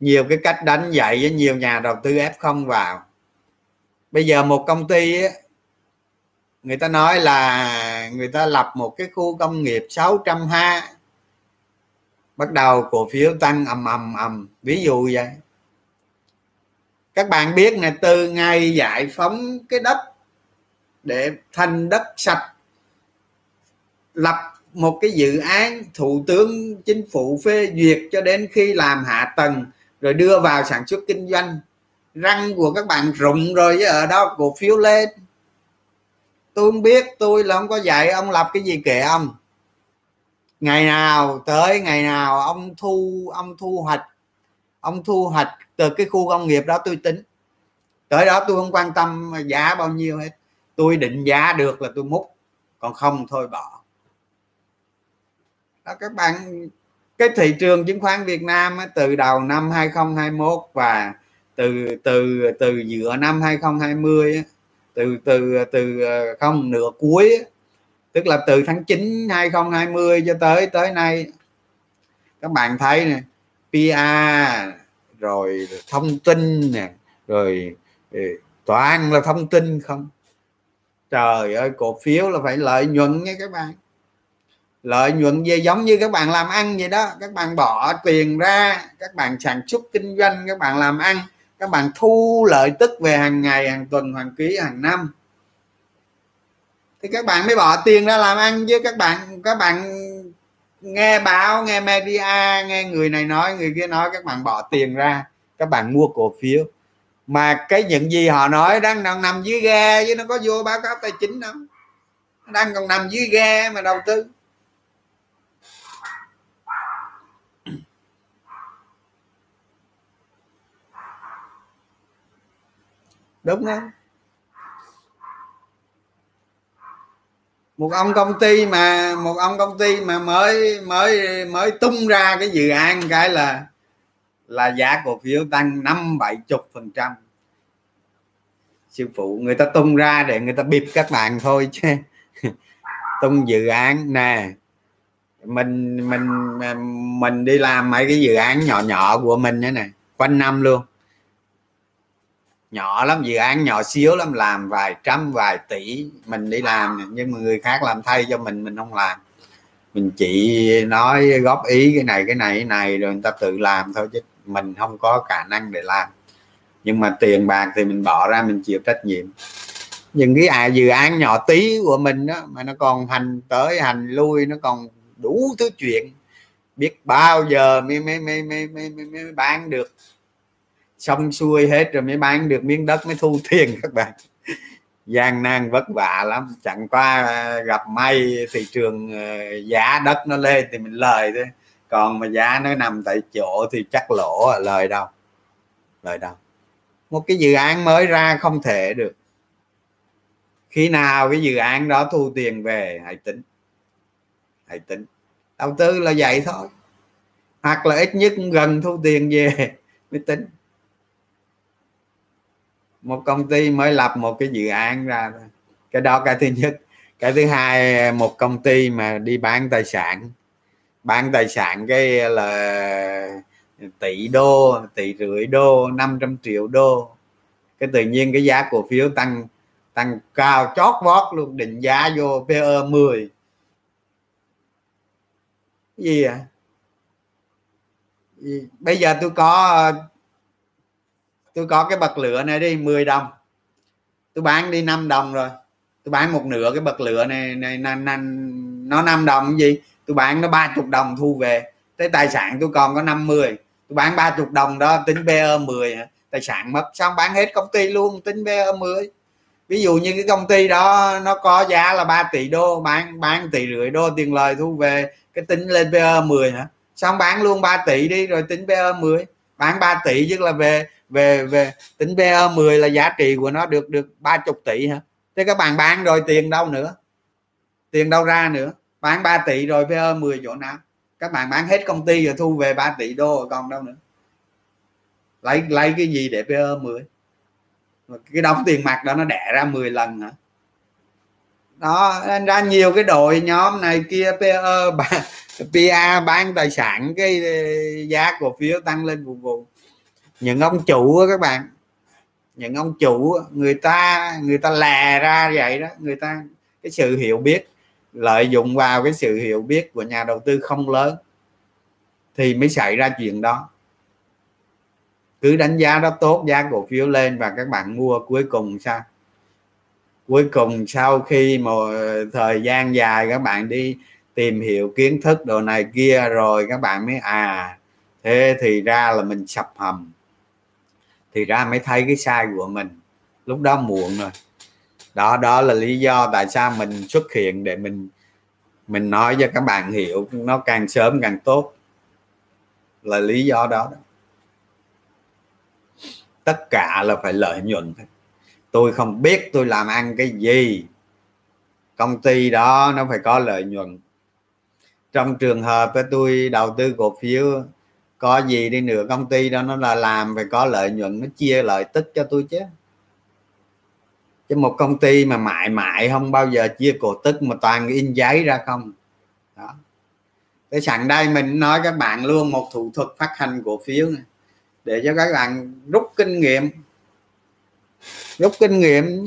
nhiều cái cách đánh dạy với nhiều nhà đầu tư f không vào bây giờ một công ty ấy, người ta nói là người ta lập một cái khu công nghiệp 600 ha bắt đầu cổ phiếu tăng ầm ầm ầm ví dụ vậy. Các bạn biết là từ ngày giải phóng cái đất để thành đất sạch lập một cái dự án thủ tướng chính phủ phê duyệt cho đến khi làm hạ tầng rồi đưa vào sản xuất kinh doanh răng của các bạn rụng rồi chứ ở đó cổ phiếu lên. Tôi không biết, tôi là không có dạy ông lập cái gì kệ ông. Ngày nào tới, ngày nào ông thu ông thu hoạch, ông thu hoạch từ cái khu công nghiệp đó tôi tính. Tới đó tôi không quan tâm giá bao nhiêu hết. Tôi định giá được là tôi múc, còn không thôi bỏ. Đó, các bạn, cái thị trường chứng khoán Việt Nam từ đầu năm 2021 và từ từ từ giữa năm 2020 từ từ từ ờ, không, nửa cuối tức là từ tháng 9 2020 cho tới tới nay. Các bạn thấy nè PR rồi thông tin nè, rồi ừ, toàn là thông tin không? Trời ơi, cổ phiếu là phải lợi nhuận nha các bạn. Lợi nhuận về giống như các bạn làm ăn vậy đó. Các bạn bỏ tiền ra, các bạn sản xuất kinh doanh, các bạn làm ăn các bạn thu lợi tức về hàng ngày, hàng tuần, hàng quý, hàng năm. Thì các bạn mới bỏ tiền ra làm ăn chứ các bạn các bạn nghe báo, nghe media, nghe người này nói, người kia nói, các bạn bỏ tiền ra. Các bạn mua cổ phiếu. Mà cái những gì họ nói đang đang nằm dưới ghe chứ nó có vô báo cáo tài chính đâu. Đang còn nằm dưới ghe mà đầu tư. Đúng không? Một ông công ty mà, một ông công ty mà mới mới mới tung ra cái dự án cái là là giá cổ phiếu tăng năm bảy chục phần trăm. Sư phụ người ta tung ra để người ta bịp các bạn thôi chứ. *laughs* Tung dự án nè, mình mình mình đi làm mấy cái dự án nhỏ nhỏ của mình nữa nè, quanh năm luôn nhỏ lắm dự án nhỏ xíu lắm làm vài trăm vài tỷ mình đi làm nhưng mà người khác làm thay cho mình mình không làm. Mình chỉ nói góp ý cái này cái này cái này rồi người ta tự làm thôi chứ mình không có khả năng để làm. Nhưng mà tiền bạc thì mình bỏ ra mình chịu trách nhiệm. Những cái à, dự án nhỏ tí của mình đó mà nó còn hành tới hành lui nó còn đủ thứ chuyện biết bao giờ mới mới mới mới, mới, mới, mới bán được xong xuôi hết rồi mới bán được miếng đất mới thu *laughs* tiền các bạn. Gian nan vất vả lắm. Chẳng qua gặp may thị trường ờ, giá đất nó lên thì mình lời thôi. Còn mà giá nó nằm tại chỗ thì chắc lỗ à, lời đâu. Lời đâu. Một cái dự án mới ra không thể được. Khi nào cái dự án đó thu tiền về hãy tính. Hãy tính. Đầu tư là vậy thôi. Hoặc là ít nhất gần thu tiền về *laughs* mới tính một công ty mới lập một cái dự án ra. Cái đó cái thứ nhất. Cái thứ hai, một công ty mà đi bán tài sản. Bán tài sản cái là tỷ đô, tỷ rưỡi đô 500 triệu đô. Cái tự nhiên cái giá cổ phiếu tăng tăng cao chót vót luôn, định giá vô PE 10 gì à bây giờ tôi có tôi có cái bật lửa này đi 10 đồng. Tôi bán đi 5 đồng rồi. Tôi bán một nửa cái bật lửa này này, này, này nó 5 đồng gì? Tôi bán nó 30 đồng thu về. Thế tài sản tôi còn có 50 tôi bán 30 đồng đó tính PE 10 tài sản mất xong bán hết công ty luôn tính PE 10 ví dụ như cái công ty đó nó có giá là 3 tỷ đô bán bán tỷ rưỡi đô tiền lời thu về cái tính lên PE 10 hả? Xong bán luôn 3 tỷ đi rồi tính PE 10 bán 3 tỷ chứ là về về về tính PE 10 là giá trị của nó được được 30 tỷ hả? Thế các bạn bán rồi tiền đâu nữa? Tiền đâu ra nữa? Bán 3 tỷ rồi PE 10 chỗ nào? Các bạn bán hết công ty rồi thu về 3 tỷ đô rồi còn đâu nữa? Lấy lấy cái gì để PE 10 cái đóng tiền mặt đó nó đẻ ra 10 lần hả? Đó, nên ra nhiều cái đội nhóm này kia PE *laughs* PA bán tài sản cái giá cổ phiếu tăng lên vùng vùng những ông chủ các bạn. Những ông chủ người ta người ta lè ra vậy đó. Người ta, cái sự hiểu biết, lợi dụng vào cái sự hiểu biết của nhà đầu tư không lớn thì mới xảy ra chuyện đó. Cứ đánh giá đó tốt, giá cổ phiếu lên và các bạn mua cuối cùng sao? Cuối cùng sau khi một thời gian dài các bạn đi tìm hiểu kiến thức đồ này kia rồi các bạn mới à thế thì ra là mình sập hầm thì ra mới thấy cái sai của mình. Lúc đó muộn rồi. Đó đó là lý do tại sao mình xuất hiện để mình mình nói cho các bạn hiểu nó càng sớm càng tốt. Là lý do đó, đó. tất cả là phải lợi nhuận tôi không biết tôi làm ăn cái gì. Công ty đó nó phải có lợi nhuận. Trong trường hợp tôi đầu tư cổ phiếu có gì đi nữa công ty đó, nó là làm phải có lợi nhuận, nó chia lợi tức cho tôi chứ. Chứ một công ty mà mãi mãi không bao giờ chia cổ tức mà toàn in giấy ra không. Đó. Cái sẵn đây mình nói các bạn luôn một thủ thuật phát hành cổ phiếu này để cho các bạn rút kinh nghiệm. Rút kinh nghiệm.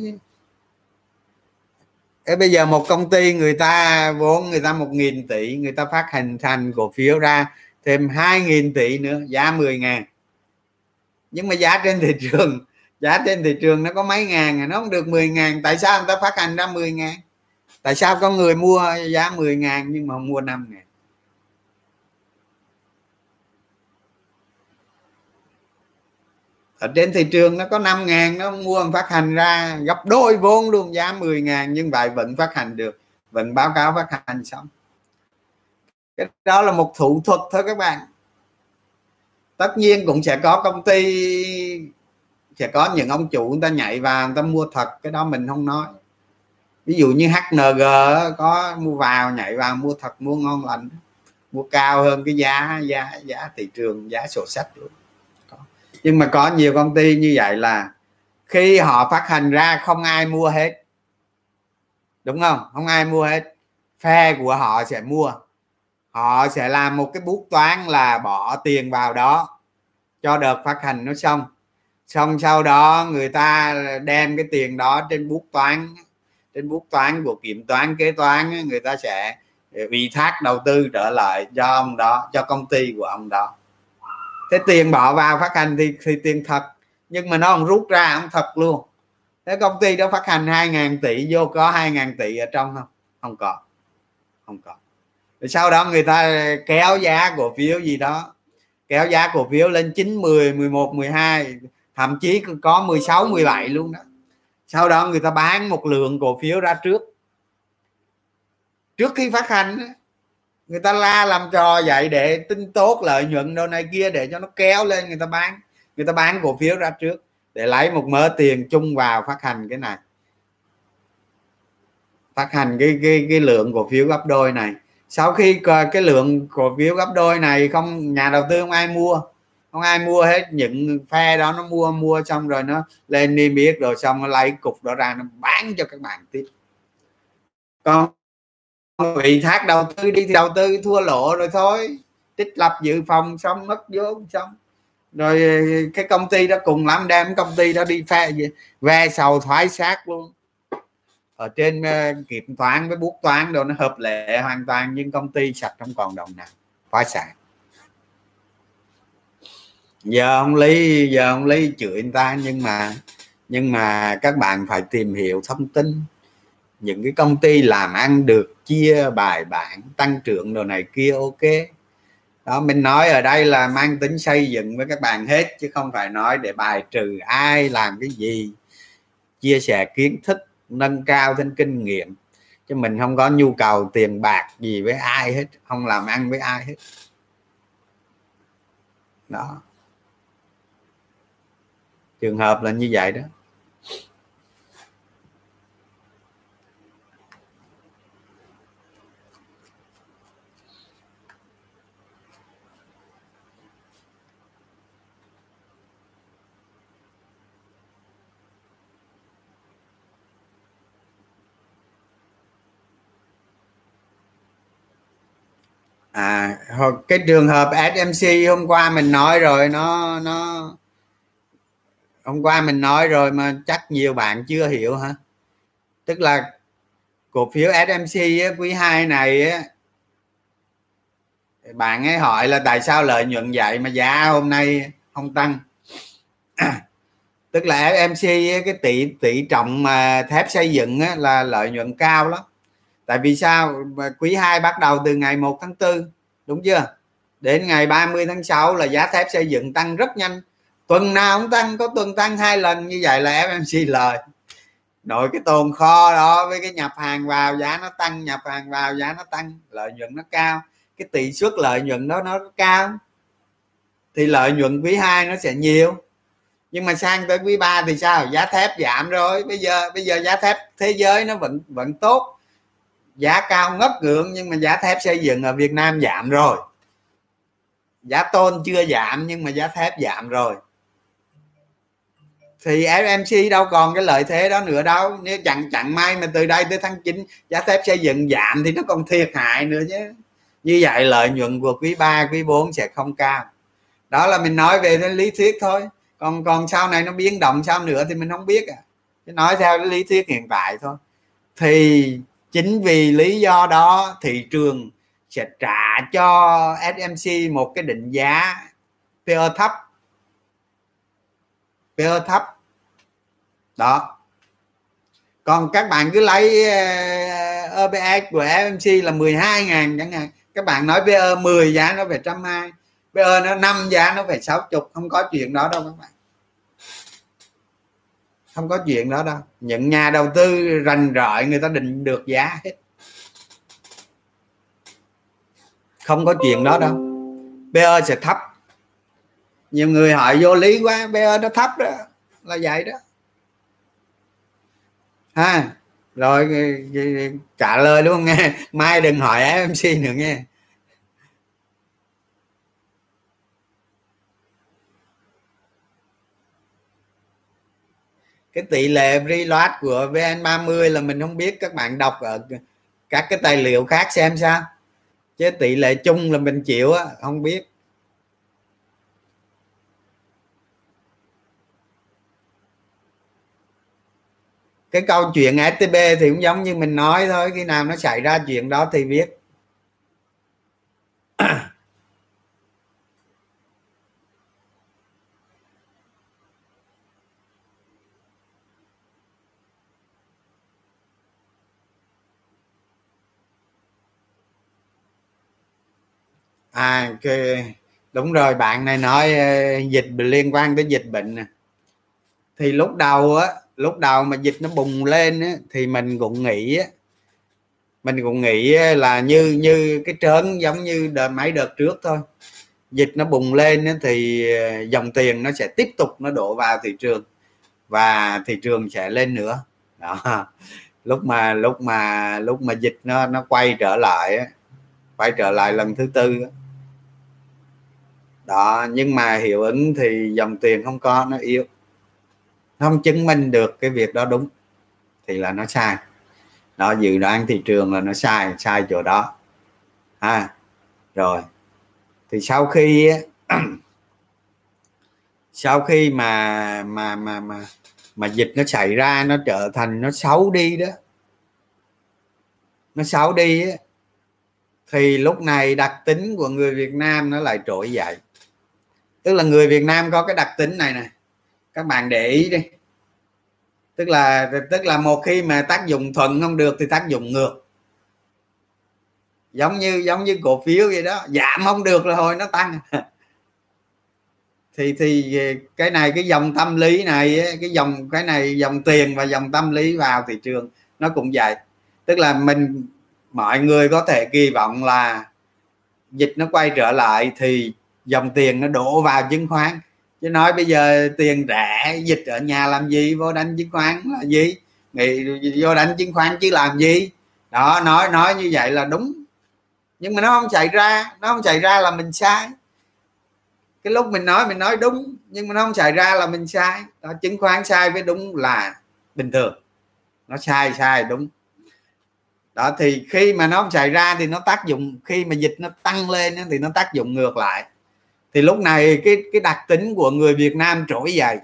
Thế bây giờ một công ty người ta vốn người ta một nghìn tỷ, người ta phát hành, thành cổ phiếu ra thêm hai nghìn tỷ nữa, giá 10 ngàn. Nhưng mà giá trên thị trường, giá trên thị trường nó có mấy ngàn à? nó không được 10 ngàn. Tại sao người ta phát hành ra 10 ngàn? Tại sao có người mua giá 10 ngàn nhưng mà không mua 5 ngàn? Ở trên thị trường nó có 5 ngàn, nó mua phát hành ra. Gấp đôi vốn luôn, giá 10 ngàn nhưng vậy vẫn phát hành được. Vẫn báo cáo phát hành xong cái đó là một thủ thuật thôi các bạn. Tất nhiên cũng sẽ có công ty, sẽ có những ông chủ người ta nhảy vào, người ta mua thật, cái đó mình không nói. Ví dụ như HNG có mua vào, nhảy vào, mua thật, mua ngon lành, mua cao hơn cái giá giá giá thị trường, giá sổ sách luôn. Nhưng mà có nhiều công ty như vậy là khi họ phát hành ra, không ai mua hết. Đúng không? Không ai mua hết. Phe của họ sẽ mua họ sẽ làm một cái bút toán là bỏ tiền vào đó cho đợt phát hành nó xong. Xong sau đó người ta đem cái tiền đó trên bút toán, trên bút toán của kiểm toán, kế toán người ta sẽ ờ, ủy thác đầu tư trở lại cho ông đó, cho công ty của ông đó. Thế tiền bỏ vào phát hành thì thì tiền thật, nhưng mà nó không rút ra, không thật luôn. Thế công ty đó phát hành 2.000 tỷ, vô có 2.000 tỷ ở trong không? Không có không có sau đó người ta kéo giá cổ phiếu gì đó, kéo giá cổ phiếu lên 9 10 11 12 thậm chí có 16 17 luôn đó. Sau đó người ta bán một lượng cổ phiếu ra trước. Trước khi phát hành người ta la làm trò vậy để tin tốt lợi nhuận đâu này kia để cho nó kéo lên người ta bán. Người ta bán cổ phiếu ra trước để lấy một mớ tiền chung vào phát hành cái này. Phát hành cái cái cái lượng cổ phiếu gấp đôi này sau khi cái lượng cổ phiếu gấp đôi này không, nhà đầu tư không ai mua, không ai mua hết, những phe đó nó mua mua xong rồi nó lên niêm yết rồi xong nó lấy cục đó ra nó bán cho các bạn tiếp. Còn bị thác đầu tư đi thì đầu tư thua lỗ rồi thôi. Tích lập dự phòng xong, mất vốn xong. Rồi cái công ty đó cùng lắm đem công ty đó đi phe về sầu thoái xác luôn ở trên uh, kiểm toán với bút toán đồ nó hợp lệ hoàn toàn nhưng công ty sạch không còn đồng nào phá sản. Giờ ông lý giờ ông lý chửi người ta nhưng mà nhưng mà các bạn phải tìm hiểu thông tin. Những cái công ty làm ăn được chia bài bản tăng trưởng đồ này kia ok. Đó mình nói ở đây là mang tính xây dựng với các bạn hết chứ không phải nói để bài trừ ai làm cái gì chia sẻ kiến thức nâng cao thêm kinh nghiệm. Chứ mình không có nhu cầu tiền bạc gì với ai hết, không làm ăn với ai hết. Đó. Trường hợp là như vậy đó. À cái trường hợp SMC hôm qua mình nói rồi nó nó hôm qua mình nói rồi mà chắc nhiều bạn chưa hiểu hả? Tức là cổ phiếu SMC quý 2 này á, bạn ấy hỏi là tại sao lợi nhuận vậy mà giá hôm nay không tăng? Tức là FMC cái tỷ tỷ trọng mà thép xây dựng á, là lợi nhuận cao lắm tại vì sao? Quý 2 bắt đầu từ ngày 1 tháng 4 đúng chưa? Đến ngày 30 tháng 6 là giá thép xây dựng tăng rất nhanh. Tuần nào cũng tăng, có tuần tăng hai lần, như vậy là FMC lời. Nội cái tồn kho đó với cái nhập hàng vào, giá nó tăng, nhập hàng vào, giá nó tăng, lợi nhuận nó cao. Cái tỷ suất lợi nhuận đó nó cao, thì lợi nhuận quý 2 nó sẽ nhiều. Nhưng mà sang tới quý 3 thì sao? Giá thép giảm rồi. Bây giờ bây giờ giá thép thế giới nó vẫn vẫn tốt giá cao ngất ngưỡng nhưng mà giá thép xây dựng ở Việt Nam giảm rồi. Giá tôn chưa giảm nhưng mà giá thép giảm rồi. Thì FMC đâu còn cái lợi thế đó nữa đâu. Nếu chẳng chẳng may mà từ đây tới tháng 9 giá thép xây dựng giảm thì nó còn thiệt hại nữa chứ. Như vậy lợi nhuận của quý 3 quý 4 sẽ không cao. Đó là mình nói về cái lý thuyết thôi. Còn còn sau này nó biến động sao nữa thì mình không biết à. Nói theo cái lý thuyết hiện tại thôi. Thì chính vì lý do đó thị trường sẽ trả cho SMC một cái định giá PE thấp. PE thấp. Đó. Còn các bạn cứ lấy ờ, EPS của FMC là 12 ngàn chẳng hạn. Các bạn nói PE 10 giá nó về trăm hai PE nó 5 giá nó về 60 không có chuyện đó đâu các bạn không có chuyện đó đâu. Những nhà đầu tư rành rọi người ta định được giá hết. Không có chuyện đó đâu. PE sẽ thấp. Nhiều người hỏi vô lý quá PE nó thấp đó, là vậy đó. Ha, rồi trả lời luôn nghe? *laughs* Mai đừng hỏi mc nữa nghe. Cái tỷ lệ reload của VN30 là mình không biết, các bạn đọc ở các cái tài liệu khác xem sao. Chứ tỷ lệ chung là mình chịu á, không biết. Cái câu chuyện STB thì cũng giống như mình nói thôi, khi nào nó xảy ra chuyện đó thì biết. À cái đúng rồi bạn này nói ờ, dịch liên quan tới dịch bệnh nè. Thì lúc đầu á lúc đầu mà dịch nó bùng lên á, thì mình cũng nghĩ á, mình cũng nghĩ là như như cái trớn giống như đợt mấy đợt trước thôi. Dịch nó bùng lên á, thì ờ, dòng tiền nó sẽ tiếp tục nó đổ vào thị trường và thị trường sẽ lên nữa. Đó. Lúc mà lúc mà lúc mà dịch nó nó quay trở lại quay trở lại lần thứ tư đó nhưng mà hiệu ứng thì dòng tiền không có nó yếu. Không chứng minh được cái việc đó đúng thì là nó sai. Đó dự đoán thị trường là nó sai sai chỗ đó. Ha rồi. Thì sau khi *clears throat* sau khi mà mà mà mà mà dịch nó xảy ra nó trở thành nó xấu đi đó nó xấu đi á, thì lúc này đặc tính của người Việt Nam nó lại trỗi dậy tức là người Việt Nam có cái đặc tính này nè. Các bạn để ý đi. Tức là tức là một khi mà tác dụng thuận không được thì tác dụng ngược. Giống như giống như cổ phiếu vậy đó, giảm không được là hồi nó tăng. *laughs* Thì thì cái này, cái dòng tâm lý này cái dòng, cái này dòng tiền và dòng tâm lý vào thị trường nó cũng vậy. Tức là mình, mọi người có thể kỳ vọng là dịch nó quay trở lại thì dòng tiền nó đổ vào chứng khoán. Chứ nói bây giờ tiền rẻ dịch ở nhà làm gì? Vô đánh chứng khoán là gì? Nghĩ vô đánh chứng khoán chứ làm gì? Đó nói nói như vậy là đúng. Nhưng mà nó không xảy ra nó không xảy ra là mình sai. Cái lúc mình nói mình nói đúng nhưng mà nó không xảy ra là mình sai. Đó, chứng khoán sai với đúng là bình thường. Nó sai sai đúng. Đó thì khi mà nó không xảy ra thì nó tác dụng khi mà dịch nó tăng lên thì nó tác dụng ngược lại thì lúc này cái cái đặc tính của người Việt Nam trỗi dậy.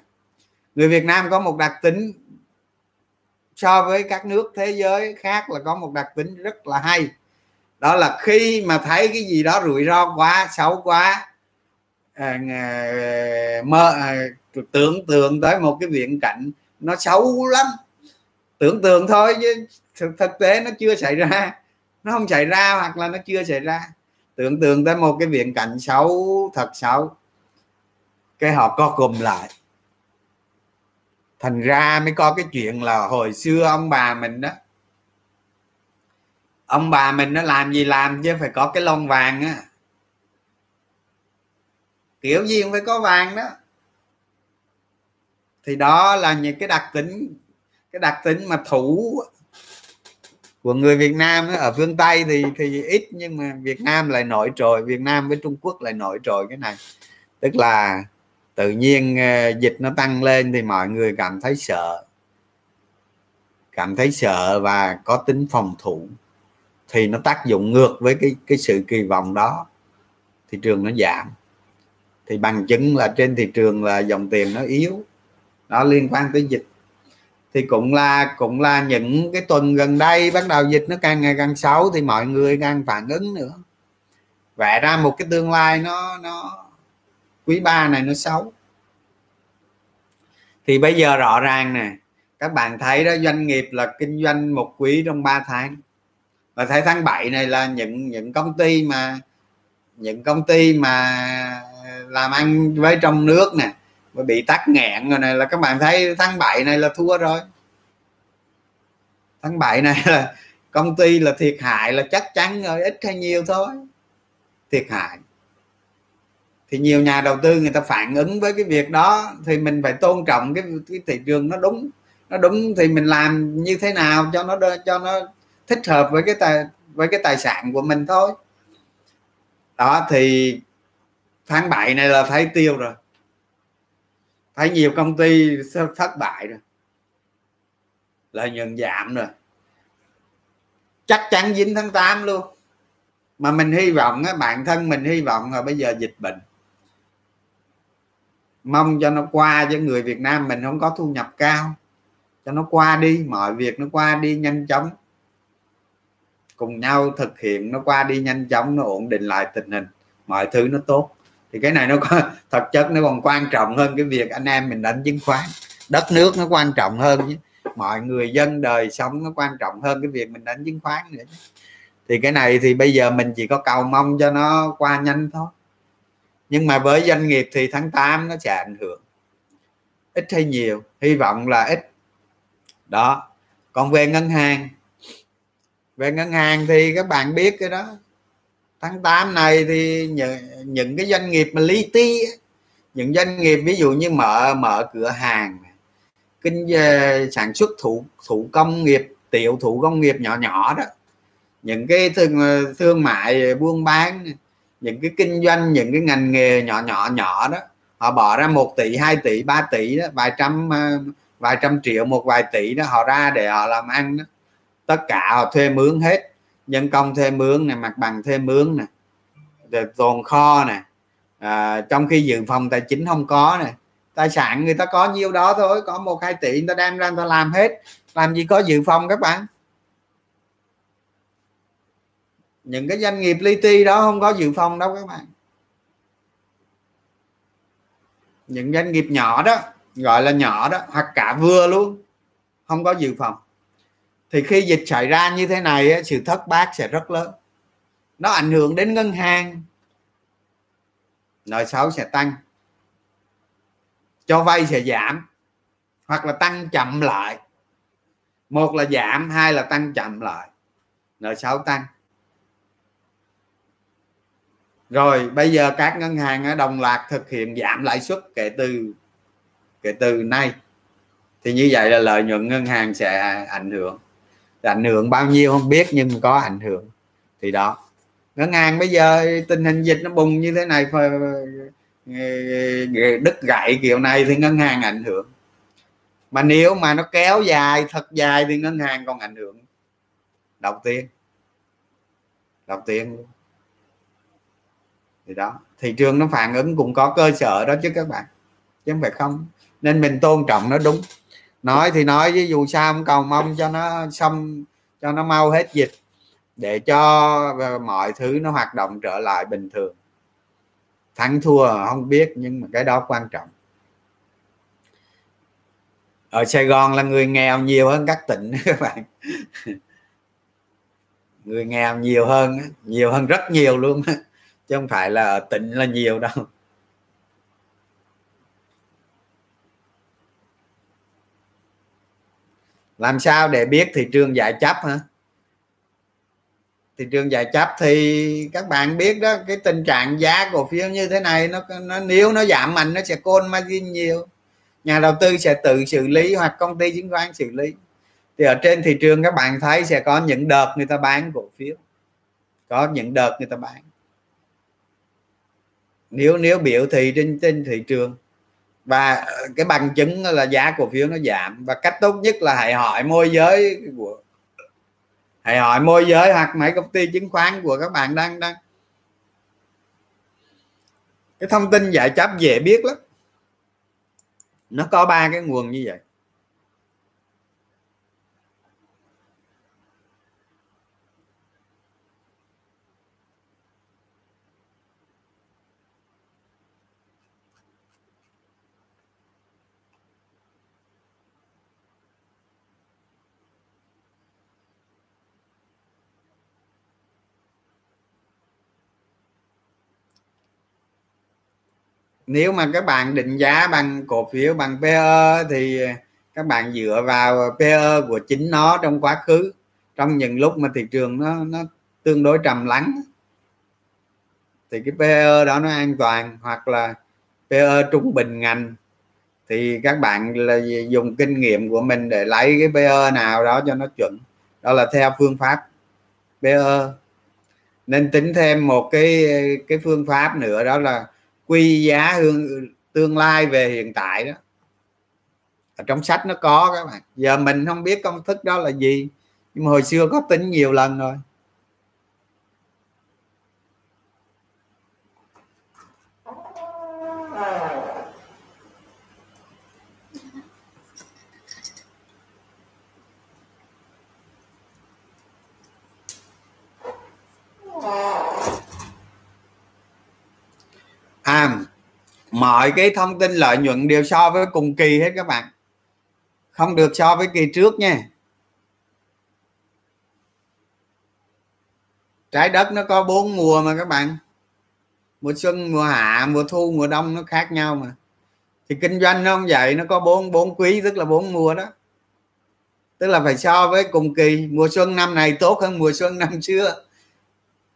Người Việt Nam có một đặc tính so với các nước thế giới khác là có một đặc tính rất là hay. Đó là khi mà thấy cái gì đó rủi ro quá xấu quá à, à mơ à, tưởng tượng tới một cái viễn cảnh nó xấu lắm. Tưởng tượng thôi chứ thực, thực tế nó chưa xảy ra. Nó không xảy ra hoặc là nó chưa xảy ra tưởng tượng tới một cái viễn cảnh xấu, thật xấu. Cái họ co cùm lại. Thành ra mới có cái chuyện là hồi xưa ông bà mình đó, ông bà mình nó làm gì làm chứ phải có cái lon vàng á. Kiểu gì cũng phải có vàng đó. Thì đó là những cái đặc tính, cái đặc tính mà thủ của người Việt Nam ở phương Tây thì thì ít, nhưng mà Việt Nam lại nổi trội, Việt Nam với Trung Quốc lại nổi trội cái này. Tức là tự nhiên ờ, dịch nó tăng lên thì mọi người cảm thấy sợ. Cảm thấy sợ và có tính phòng thủ. Thì nó tác dụng ngược với cái cái sự kỳ vọng đó. Thị trường nó giảm. Thì bằng chứng là trên thị trường là dòng tiền nó yếu. Nó liên quan tới dịch thì cũng là cũng là những cái tuần gần đây bắt đầu dịch nó càng ngày càng xấu thì mọi người càng phản ứng nữa. Vẽ ra một cái tương lai nó nó, quý ba này nó xấu. Thì bây giờ rõ ràng nè, các bạn thấy đó, doanh nghiệp là kinh doanh một quý trong 3 tháng. Và thấy tháng 7 này là những những công ty mà, những công ty mà làm ăn với trong nước nè mà bị tắc nghẹn rồi này là các bạn thấy tháng 7 này là thua rồi. Tháng 7 này là công ty là thiệt hại là chắc chắn rồi ít hay nhiều thôi. Thiệt hại. Thì nhiều nhà đầu tư người ta phản ứng với cái việc đó thì mình phải tôn trọng cái, cái thị trường nó đúng. Nó đúng thì mình làm như thế nào cho nó cho nó thích hợp với cái tài với cái tài sản của mình thôi. Đó thì tháng 7 này là thấy tiêu rồi thấy nhiều công ty thất bại rồi. Lợi nhuận giảm rồi. Chắc chắn dính tháng 8 luôn. Mà mình hy vọng á, bản thân mình hy vọng là bây giờ dịch bệnh. Mong cho nó qua cho người Việt Nam mình không có thu nhập cao. Cho nó qua đi, mọi việc nó qua đi nhanh chóng. Cùng nhau thực hiện nó qua đi nhanh chóng, nó ổn định lại tình hình. Mọi thứ nó tốt thì cái này nó có, *laughs* thật chất nó còn quan trọng hơn cái việc anh em mình đánh chứng khoán. Đất nước nó quan trọng hơn chứ. Mọi người dân đời sống nó quan trọng hơn cái việc mình đánh chứng khoán nữa thì cái này thì bây giờ mình chỉ có cầu mong cho nó qua nhanh thôi. Nhưng mà với doanh nghiệp thì tháng 8 nó sẽ ảnh hưởng. Ít hay nhiều. Hy vọng là ít. Đó. Còn về ngân hàng. Về ngân hàng thì các bạn biết cái đó tháng 8 này thì những, những cái doanh nghiệp mà lý ti những doanh nghiệp ví dụ như mở mở cửa hàng kinh ờ, sản xuất thủ thủ công nghiệp tiểu thủ công nghiệp nhỏ nhỏ đó những cái thương ờ, thương mại buôn bán những cái kinh doanh những cái ngành nghề nhỏ nhỏ nhỏ đó họ bỏ ra 1 tỷ 2 tỷ 3 tỷ đó vài trăm ờ, vài trăm triệu một vài tỷ đó họ ra để họ làm ăn đó. Tất cả họ thuê mướn hết nhân công thuê mướn này mặt bằng thuê mướn nè rồi tồn kho nè. À, trong khi dự phòng tài chính không có nè tài sản người ta có nhiêu đó thôi có một hai tỷ người ta đem ra người ta làm hết. Làm gì có dự phòng các bạn? Những cái doanh nghiệp li ti đó không có dự phòng đâu các bạn. Những doanh nghiệp nhỏ đó gọi là nhỏ đó hoặc cả vừa luôn không có dự phòng thì khi dịch xảy ra như thế này sự thất bát sẽ rất lớn. Nó ảnh hưởng đến ngân hàng. Nợ xấu sẽ tăng. Cho vay sẽ giảm. Hoặc là tăng chậm lại. Một là giảm, hai là tăng chậm lại. Nợ xấu tăng. Rồi, bây giờ các ngân hàng đồng loạt thực hiện giảm lãi suất kể từ kể từ nay. Thì như vậy là lợi nhuận ngân hàng sẽ ảnh hưởng ảnh hưởng bao nhiêu không biết, nhưng có ảnh hưởng. Thì đó. Ngân hàng bây giờ, tình hình dịch nó bùng như thế này đứt gãy kiểu này thì ngân hàng ảnh hưởng. Mà nếu mà nó kéo dài, thật dài thì ngân hàng còn ảnh hưởng. Đầu tiên. Đầu tiên. Thì đó. Thị trường nó phản ứng cũng có cơ sở đó chứ các bạn. Chứ không phải không. Nên mình tôn trọng nó đúng nói thì nói với dù sao cũng cầu mong cho nó xong, cho nó mau hết dịch, để cho ờ, mọi thứ nó hoạt động trở lại bình thường. Thắng thua không biết, nhưng mà cái đó quan trọng. Ở Sài Gòn là người nghèo nhiều hơn các tỉnh các bạn. *laughs* Người nghèo nhiều hơn nhiều hơn rất nhiều luôn chứ không phải là ở tỉnh là nhiều đâu. Làm sao để biết thị trường giải chấp hả? Thị trường giải chấp thì các bạn biết đó cái tình trạng giá cổ phiếu như thế này nó, nó nếu nó giảm mạnh nó sẽ côn margin nhiều. Nhà đầu tư sẽ tự xử lý hoặc công ty chứng khoán xử lý. Thì ở trên thị trường các bạn thấy sẽ có những đợt người ta bán cổ phiếu. Có những đợt người ta bán. Nếu nếu biểu thị trên trên thị trường và ờ, cái bằng chứng là giá cổ phiếu nó giảm. Và cách tốt nhất là hãy hỏi môi giới của, hãy hỏi môi giới hoặc mấy công ty chứng khoán của các bạn đang đang. Cái thông tin giải chấp dễ biết lắm. Nó có ba cái nguồn như vậy. Nếu mà các bạn định giá bằng cổ phiếu, bằng PE thì các bạn dựa vào PE của chính nó trong quá khứ. Trong những lúc mà thị trường nó nó tương đối trầm lắng, thì cái PE đó nó an toàn, hoặc là PE trung bình ngành, thì các bạn là dùng kinh nghiệm của mình để lấy cái PE nào đó cho nó chuẩn. Đó là theo phương pháp PE nên tính thêm một cái cái phương pháp nữa, đó là quy giá hương, tương lai về hiện tại đó. Ở trong sách nó có các bạn. Giờ mình không biết công thức đó là gì, nhưng mà hồi xưa có tính nhiều lần rồi. Ờ à mọi cái thông tin lợi nhuận đều so với cùng kỳ hết các bạn. Không được so với kỳ trước nha. Trái đất nó có bốn mùa mà các bạn. Mùa xuân, mùa hạ, mùa thu, mùa đông nó khác nhau mà. Thì kinh doanh nó không vậy, nó có bốn bốn quý, tức là bốn mùa đó. Tức là phải so với cùng kỳ. Mùa xuân năm này tốt hơn mùa xuân năm xưa.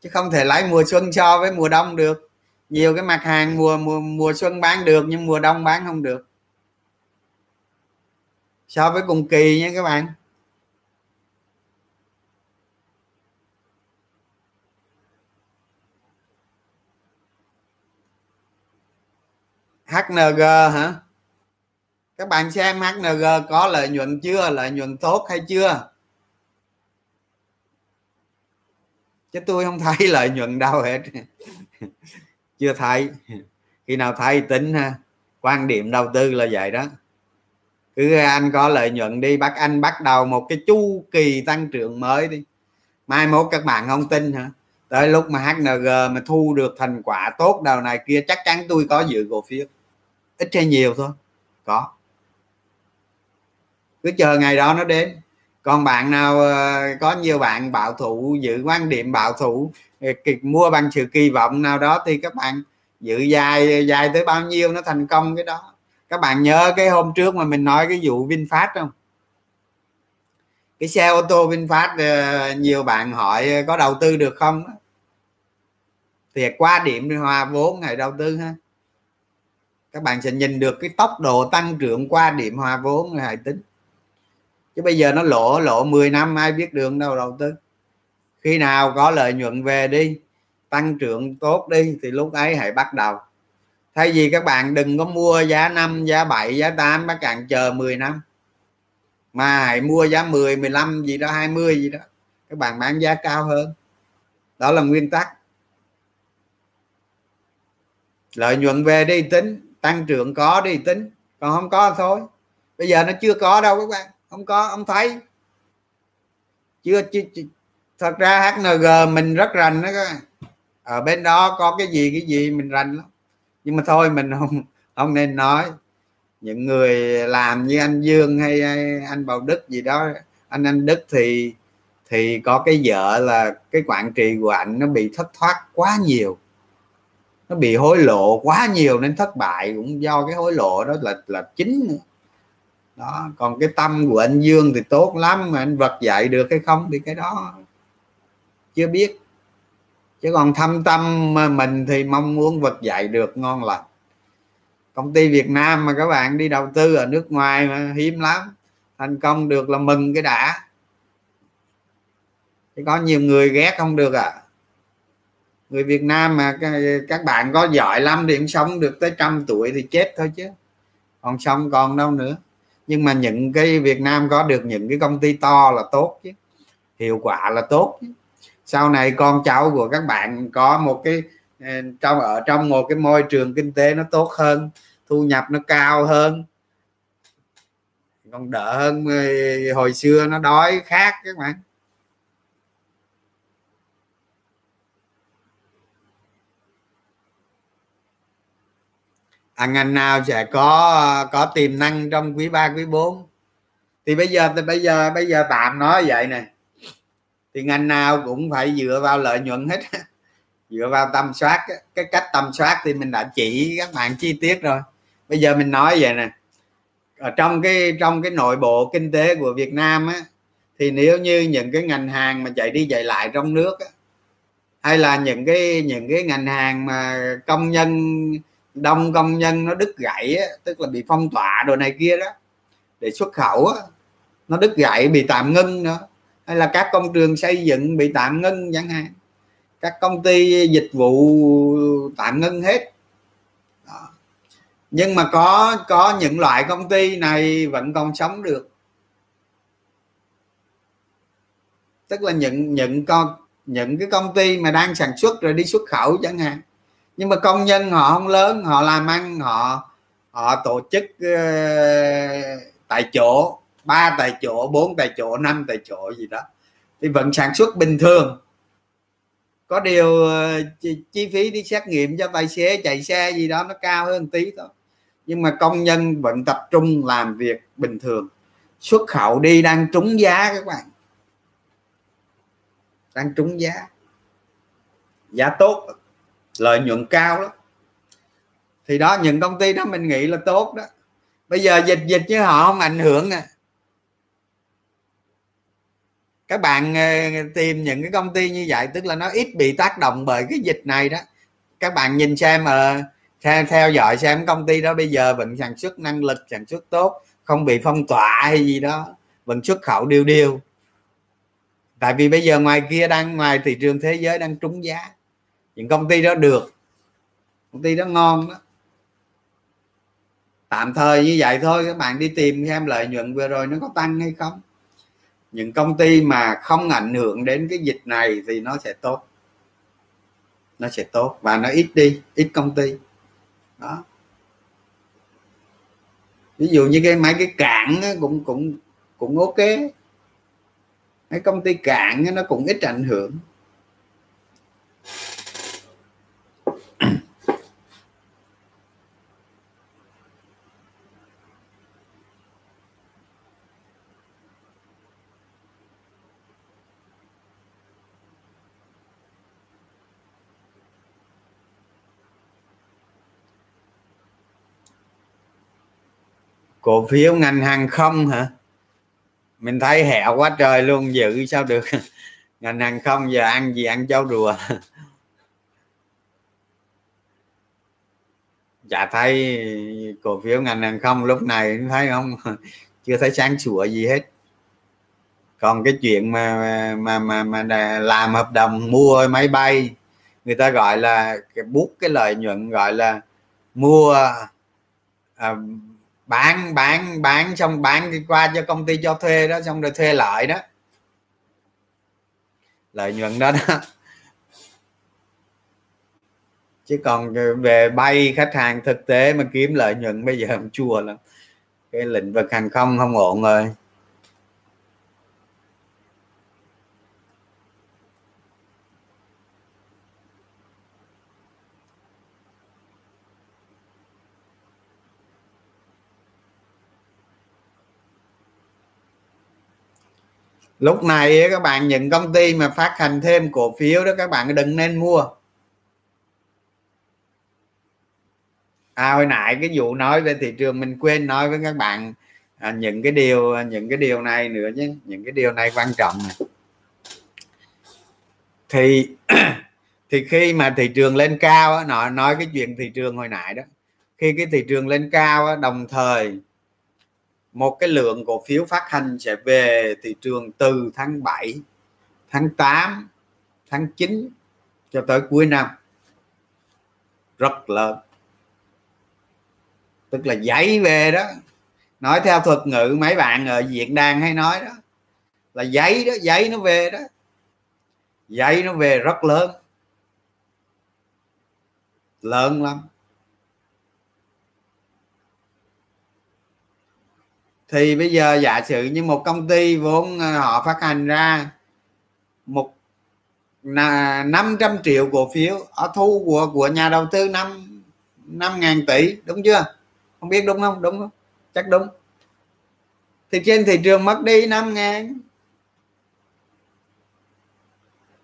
Chứ không thể lấy mùa xuân so với mùa đông được nhiều cái mặt hàng mùa mùa mùa xuân bán được nhưng mùa đông bán không được. So với cùng kỳ nha các bạn. HNG hả? Các bạn xem HNG có lợi nhuận chưa? Lợi nhuận tốt hay chưa? Chứ tôi không thấy *laughs* lợi nhuận đâu hết chưa thấy khi nào thấy tính ha. Quan điểm đầu tư là vậy đó. Cứ anh có lợi nhuận đi, bắt anh bắt đầu một cái chu kỳ tăng trưởng mới đi. Mai mốt các bạn không tin hả? Tới lúc mà HNG mà thu được thành quả tốt đầu này kia, chắc chắn tôi có dự cổ phiếu. Ít hay nhiều thôi. Có. Cứ chờ ngày đó nó đến. Còn bạn nào ờ, có nhiều bạn bảo thủ, giữ quan điểm bảo thủ mua bằng sự kỳ vọng nào đó thì các bạn dự dài dài tới bao nhiêu nó thành công cái đó. Các bạn nhớ cái hôm trước mà mình nói cái vụ VinFast không? Cái xe ô tô VinFast ờ, nhiều bạn hỏi ờ, có đầu tư được không? Thì qua điểm hòa vốn ngày đầu tư ha. Các bạn sẽ nhìn được cái tốc độ tăng trưởng qua điểm hòa vốn ngày tính. Chứ bây giờ nó lỗ lỗ 10 năm, ai biết đường đâu đầu tư khi nào có lợi nhuận về đi, tăng trưởng tốt đi, thì lúc ấy hãy bắt đầu. Thay vì các bạn đừng có mua giá 5 giá 7 giá 8 các bạn chờ 10 năm. Mà hãy mua giá 10 15 gì đó 20 gì đó. Các bạn bán giá cao hơn. Đó là nguyên tắc. Lợi nhuận về đi tính, tăng trưởng có đi tính. Còn không có thôi. Bây giờ nó chưa có đâu các bạn. Không có ông thấy. Chưa chưa thật ra HNG mình rất rành đó ở bên đó có cái gì cái gì mình rành lắm. Nhưng mà thôi, mình không không nên nói. Những người làm như anh Dương hay anh Bảo Đức gì đó, anh anh Đức thì thì có cái vợ là cái quản trị của anh nó bị thất thoát quá nhiều. Nó bị hối lộ quá nhiều nên thất bại cũng do cái hối lộ đó là là chính nữa. Đó, còn cái tâm của anh Dương thì tốt lắm mà anh vật dạy được hay không thì cái đó chưa biết. Chứ còn thâm tâm mình thì mong muốn vật dạy được ngon lành. Công ty Việt Nam mà các bạn đi đầu tư ở nước ngoài mà hiếm lắm. Thành công được là mừng cái đã. Thì có nhiều người ghét không được à. Người Việt Nam mà các bạn có giỏi lắm thì cũng sống được tới trăm tuổi thì chết thôi chứ. Còn sống còn đâu nữa. Nhưng mà những cái Việt Nam có được những cái công ty to là tốt chứ. Hiệu quả là tốt chứ sau này con cháu của các bạn có một cái ờ, trong ở trong một cái môi trường kinh tế nó tốt hơn thu nhập nó cao hơn còn đỡ hơn ờ, hồi xưa nó đói khác các bạn à, ngành nào sẽ có có tiềm năng trong quý 3 quý 4 thì bây giờ thì bây giờ bây giờ tạm nói vậy này thì ngành nào cũng phải dựa vào lợi nhuận hết. *laughs* Dựa vào tầm soát. Cái cách tầm soát thì mình đã chỉ các bạn chi tiết rồi. Bây giờ mình nói vậy nè. Ở trong cái trong cái nội bộ kinh tế của Việt Nam á thì nếu như những cái ngành hàng mà chạy đi chạy lại trong nước á, hay là những cái những cái ngành hàng mà công nhân đông công nhân nó đứt gãy á, tức là bị phong tỏa đồ này kia đó để xuất khẩu á, nó đứt gãy bị tạm ngưng nữa hay là các công trường xây dựng bị tạm ngưng chẳng hạn. Các công ty dịch vụ tạm ngưng hết. Đó. nhưng mà có có những loại công ty này vẫn còn sống được. Tức là những những con những cái công ty mà đang sản xuất rồi đi xuất khẩu chẳng hạn. Nhưng mà công nhân họ không lớn họ làm ăn họ họ tổ chức uh, tại chỗ ba tại chỗ bốn tại chỗ năm tại chỗ gì đó thì vẫn sản xuất bình thường. Có điều ờ, chi, chi phí đi xét nghiệm cho tài xế chạy xe gì đó nó cao hơn tí thôi. Nhưng mà công nhân vẫn tập trung làm việc bình thường. Xuất khẩu đi đang trúng giá các bạn. Đang trúng giá. Giá tốt lợi nhuận cao lắm. Thì đó những công ty đó mình nghĩ là tốt đó. Bây giờ dịch dịch chứ họ không ảnh hưởng nè các bạn ờ, tìm những cái công ty như vậy tức là nó ít bị tác động bởi cái dịch này đó. Các bạn nhìn xem ờ, mà theo, theo dõi xem công ty đó bây giờ vẫn sản xuất năng lực sản xuất tốt không bị phong tỏa hay gì đó vẫn xuất khẩu điều điều tại vì bây giờ ngoài kia đang ngoài thị trường thế giới đang trúng giá. Những công ty đó được. Công ty đó ngon đó. Tạm thời như vậy thôi các bạn đi tìm xem lợi nhuận vừa rồi nó có tăng hay không những công ty mà không ảnh hưởng đến cái dịch này thì nó sẽ tốt. Nó sẽ tốt và nó ít đi, ít công ty. Đó. Ví dụ như cái mấy cái cảng cũng cũng cũng ok. Mấy công ty cảng nó cũng ít ảnh hưởng. Cổ phiếu ngành hàng không hả? Mình thấy hẹo quá trời luôn dự sao được? *laughs* Ngành hàng không giờ ăn gì ăn cháu rùa *laughs* chả thấy cổ phiếu ngành hàng không lúc này thấy không? *laughs* Chưa thấy sáng sủa gì hết. Còn cái chuyện mà mà mà mà làm hợp đồng mua máy bay người ta gọi là cái bút cái lợi nhuận gọi là mua à, bán bán bán, xong bán đi qua cho công ty cho thuê đó, xong rồi thuê lại đó. Lợi nhuận đó đó. Chứ còn về bay, khách hàng thực tế mà kiếm lợi nhuận bây giờ chua lắm. Cái lĩnh vực hàng không không ổn rồi. Lúc này các bạn những công ty mà phát hành thêm cổ phiếu đó các bạn đừng nên mua. À, hồi nãy cái vụ nói về thị trường mình quên nói với các bạn à, những cái điều à, những cái điều này nữa chứ những cái điều này quan trọng này. thì *clears throat* thì khi mà thị trường lên cao nó nói cái chuyện thị trường hồi nãy đó. Khi cái thị trường lên cao đồng thời một cái lượng cổ phiếu phát hành sẽ về thị trường từ tháng 7 tháng 8 tháng 9 cho tới cuối năm. Rất lớn tức là giấy về đó. Nói theo thuật ngữ mấy bạn ở Việt đàn hay nói đó, là giấy đó, giấy nó về đó. Giấy nó về rất lớn. Lớn lắm. Thì bây giờ giả sử như một công ty vốn ờ, họ phát hành ra một là 500 triệu cổ phiếu ở thu của của nhà đầu tư năm năm ngàn tỷ, đúng chưa? Không biết đúng không? Đúng không? Chắc đúng. Thì trên thị trường mất đi 5 ngàn.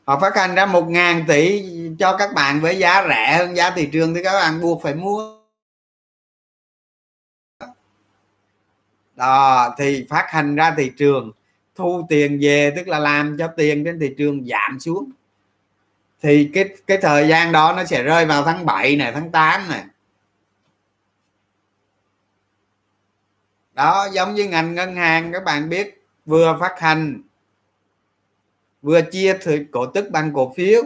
Họ phát hành ra một ngàn tỷ cho các bạn với giá rẻ hơn giá thị trường thì các bạn buộc phải mua. À, thì phát hành ra thị trường thu tiền về tức là làm cho tiền trên thị trường giảm xuống. Thì cái cái thời gian đó nó sẽ rơi vào tháng 7 này tháng 8 này. Đó giống như ngành ngân hàng các bạn biết vừa phát hành vừa chia cổ tức bằng cổ phiếu.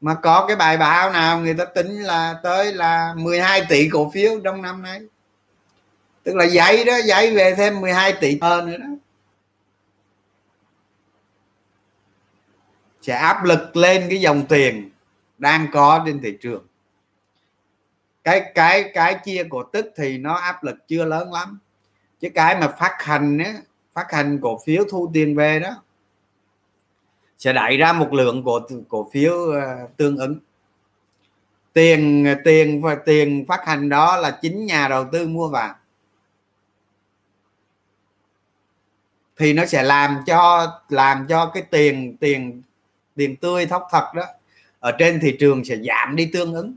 Mà có cái bài báo nào người ta tính là tới là 12 tỷ cổ phiếu trong năm nay? Tức là dạy đó, dạy về thêm 12 tỷ hơn nữa đó. Sẽ áp lực lên cái dòng tiền đang có trên thị trường. Cái cái cái chia cổ tức thì nó áp lực chưa lớn lắm. Chứ cái mà phát hành á, phát hành cổ phiếu thu tiền về đó, sẽ đẩy ra một lượng cổ cổ phiếu ờ, tương ứng. Tiền tiền và tiền phát hành đó là chính nhà đầu tư mua vào thì nó sẽ làm cho làm cho cái tiền tiền tiền tươi thóc thật đó ở trên thị trường sẽ giảm đi tương ứng.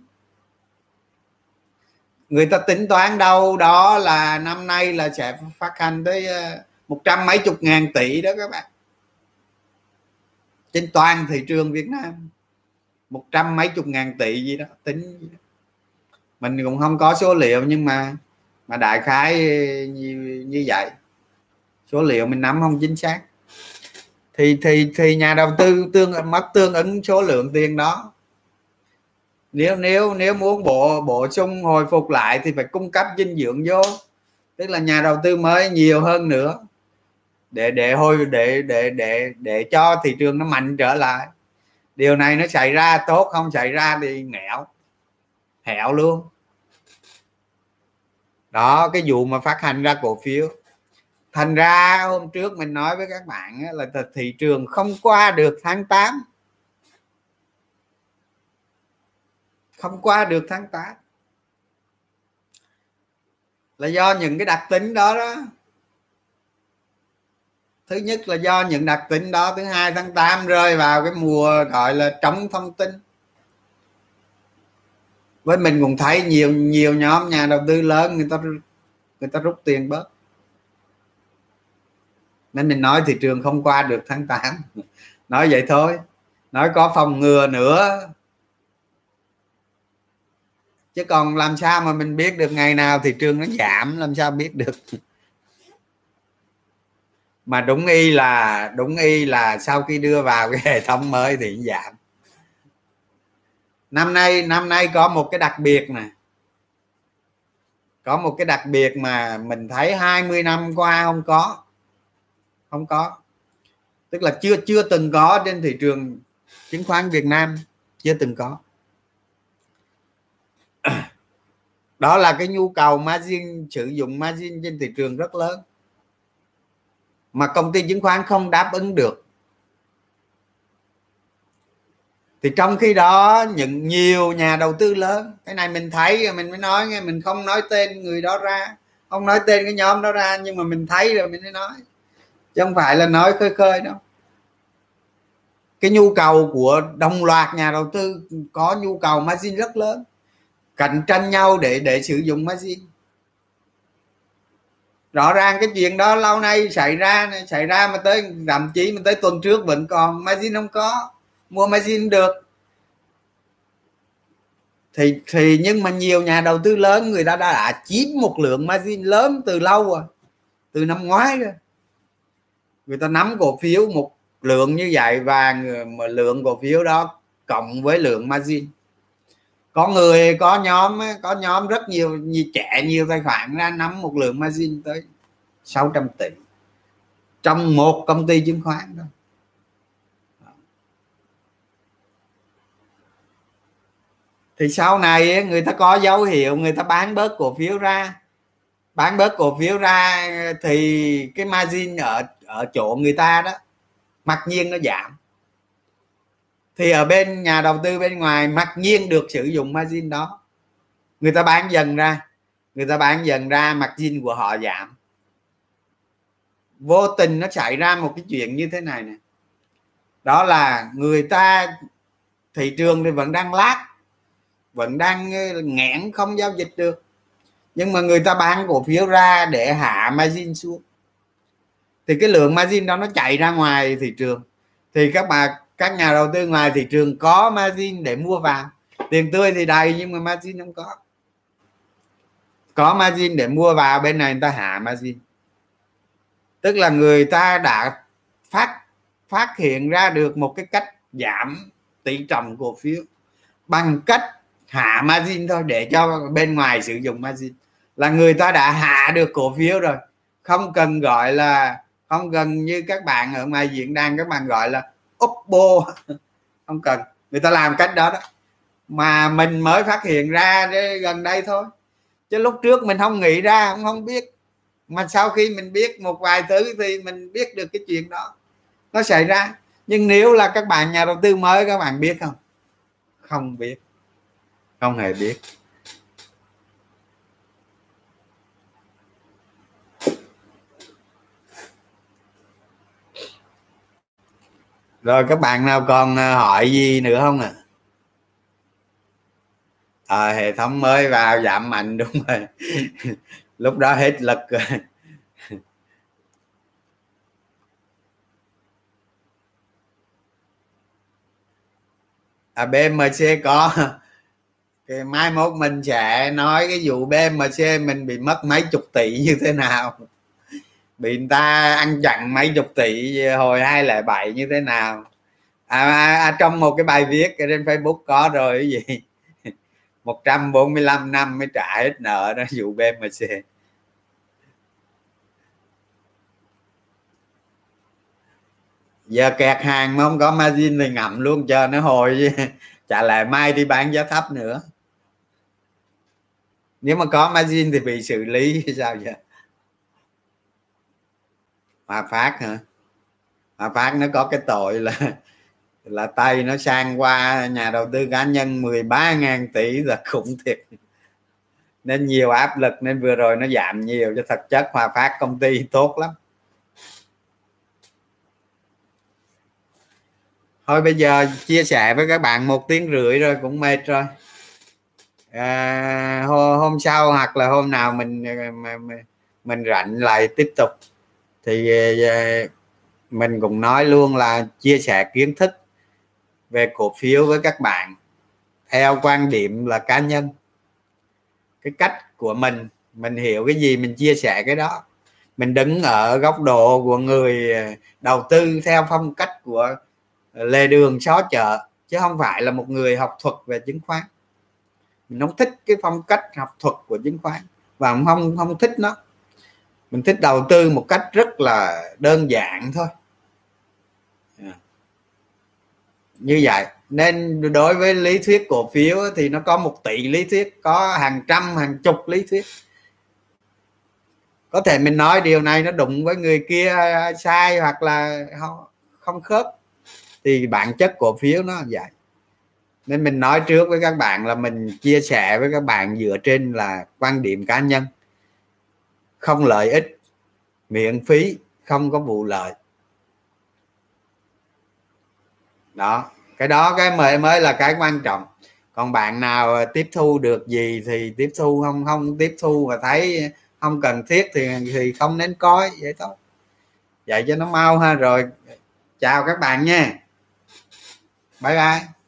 Người ta tính toán đâu đó là năm nay là sẽ phát hành tới ờ, một trăm mấy chục ngàn tỷ đó các bạn. Trên toàn thị trường Việt Nam một trăm mấy chục ngàn tỷ gì đó tính mình cũng không có số liệu nhưng mà mà đại khái như, như vậy số liệu mình nắm không chính xác. Thì thì thì nhà đầu tư tương, mất tương ứng số lượng tiền đó. Nếu nếu nếu muốn bộ bổ sung hồi phục lại thì phải cung cấp dinh dưỡng vô. Tức là nhà đầu tư mới nhiều hơn nữa. Để để hồi, để để để để cho thị trường nó mạnh trở lại. Điều này nó xảy ra tốt, không xảy ra thì nghèo hẹo luôn. Đó, cái vụ mà phát hành ra cổ phiếu thành ra hôm trước mình nói với các bạn là thị trường không qua được tháng 8 không qua được tháng 8 là do những cái đặc tính đó đó. Thứ nhất là do những đặc tính đó, thứ hai tháng 8 rơi vào cái mùa gọi là trống thông tin. Với mình cũng thấy nhiều nhiều nhóm nhà đầu tư lớn, người ta người ta rút tiền bớt nên mình nói thị trường không qua được tháng 8 *laughs* nói vậy thôi. Nói có phòng ngừa nữa. Chứ còn làm sao mà mình biết được ngày nào thị trường nó giảm, làm sao biết được? *laughs* Mà đúng y là, đúng y là sau khi đưa vào cái *laughs* hệ thống mới thì giảm. Năm nay năm nay có một cái đặc biệt nè. Có một cái đặc biệt mà mình thấy 20 năm qua không có không có. Tức là chưa chưa từng có trên thị trường chứng khoán Việt Nam. Chưa từng có. Đó là cái nhu cầu margin, sử dụng margin trên thị trường rất lớn. Mà công ty chứng khoán không đáp ứng được. Thì trong khi đó, những nhiều nhà đầu tư lớn, cái này mình thấy, mình mới nói nghe, mình không nói tên người đó ra. Không nói tên cái nhóm đó ra, nhưng mà mình thấy rồi mình mới nói chứ không phải là nói khơi khơi đâu. Cái nhu cầu của đồng loạt nhà đầu tư có nhu cầu margin rất lớn. Cạnh tranh nhau để để sử dụng margin. Rõ ràng cái chuyện đó lâu nay xảy ra xảy ra mà tới thậm chí mà tới tuần trước vẫn còn. Margin không có mua margin được. Thì thì nhưng mà nhiều nhà đầu tư lớn người ta đã, đã chiếm một lượng margin lớn từ lâu rồi từ năm ngoái rồi người ta nắm cổ phiếu một lượng như vậy và mà lượng cổ phiếu đó cộng với lượng margin. Có người, có nhóm có nhóm rất nhiều, như trẻ nhiều tài khoản ra nắm một lượng margin tới 600 tỷ trong một công ty chứng khoán thôi thì sau này người ta có dấu hiệu, người ta bán bớt cổ phiếu ra. Bán bớt cổ phiếu ra thì cái margin ở ở chỗ người ta đó, mặc nhiên nó giảm. Thì ở bên nhà đầu tư bên ngoài, mặc nhiên được sử dụng margin đó. Người ta bán dần ra, người ta bán dần ra margin của họ giảm. Vô tình nó xảy ra một cái chuyện như thế này nè. Đó là người ta, thị trường thì vẫn đang lát, vẫn đang ờ, nghẽn không giao dịch được. Nhưng mà người ta bán cổ phiếu ra để hạ margin xuống thì cái lượng margin đó nó chạy ra ngoài thị trường. Thì các bà, các nhà đầu tư ngoài thị trường có margin để mua vào. Tiền tươi thì đầy nhưng mà margin không có. Có margin để mua vào, bên này người ta hạ margin. Tức là người ta đã phát phát hiện ra được một cái cách giảm tỷ trọng cổ phiếu bằng cách hạ margin thôi, để cho bên ngoài sử dụng margin. Là người ta đã hạ được cổ phiếu rồi. Không cần gọi là không gần như các bạn ở ngoài diện đang các bạn gọi là oppo. *laughs* Không cần. Người ta làm cách đó đó. Mà mình mới phát hiện ra gần đây thôi. Chứ lúc trước mình không nghĩ ra không không biết. Mà sau khi mình biết một vài thứ thì mình biết được cái chuyện đó. Nó xảy ra. Nhưng nếu là các bạn nhà đầu tư mới, các bạn biết không? Không biết. Không hề biết. Rồi các bạn nào còn ờ, hỏi gì nữa không ạ? À? à, hệ thống mới vào giảm mạnh *laughs* đúng rồi. Lúc đó hết lực rồi. À BMC có. Cái mai mốt mình sẽ nói cái vụ BMC mình bị mất mấy chục tỷ như thế nào? Bị người ta ăn chặn mấy chục tỷ hồi hai lẻ bảy như thế nào? À, à, à, trong một cái bài viết trên Facebook có rồi cái gì? *laughs* 145 năm mới trả hết nợ đó vụ BMC giờ kẹt hàng mà không có margin thì ngậm luôn chờ nó hồi trả *laughs* lại mai đi bán giá thấp nữa? Nếu mà có margin thì bị xử lý *laughs* sao vậy? Hòa Phát hả? Hòa Phát nó có cái tội là là tay nó sang qua nhà đầu tư cá nhân 13.000 tỷ là khủng thiệt. Nên nhiều áp lực nên vừa rồi nó giảm nhiều cho thật chất Hòa Phát công ty tốt lắm. Thôi bây giờ chia sẻ với các bạn một tiếng rưỡi rồi cũng mệt rồi. À, hôm sau hoặc là hôm nào mình mình rảnh lại tiếp tục thì ờ, ờ, mình cũng nói luôn là chia sẻ kiến thức về cổ phiếu với các bạn theo quan điểm là cá nhân. Cái cách của mình mình hiểu cái gì, mình chia sẻ cái đó. Mình đứng ở góc độ của người ờ, đầu tư theo phong cách của lề đường xó chợ, chứ không phải là một người học thuật về chứng khoán. Mình không thích cái phong cách học thuật của chứng khoán và không không thích nó mình thích đầu tư một cách rất là đơn giản thôi. Như vậy nên đối với lý thuyết cổ phiếu thì nó có một tỷ lý thuyết có hàng trăm hàng chục lý thuyết. Có thể mình nói điều này nó đụng với người kia sai hoặc là không, không khớp thì bản chất cổ phiếu nó vậy. Nên mình nói trước với các bạn là mình chia sẻ với các bạn dựa trên là quan điểm cá nhân không lợi ích, miễn phí, không có vụ lợi. Đó, cái đó cái mới mới là cái quan trọng. Còn bạn nào tiếp thu được gì thì tiếp thu, không không tiếp thu và thấy không cần thiết thì thì không nên coi, vậy thôi. Vậy cho nó mau ha, rồi chào các bạn nha. Bye bye.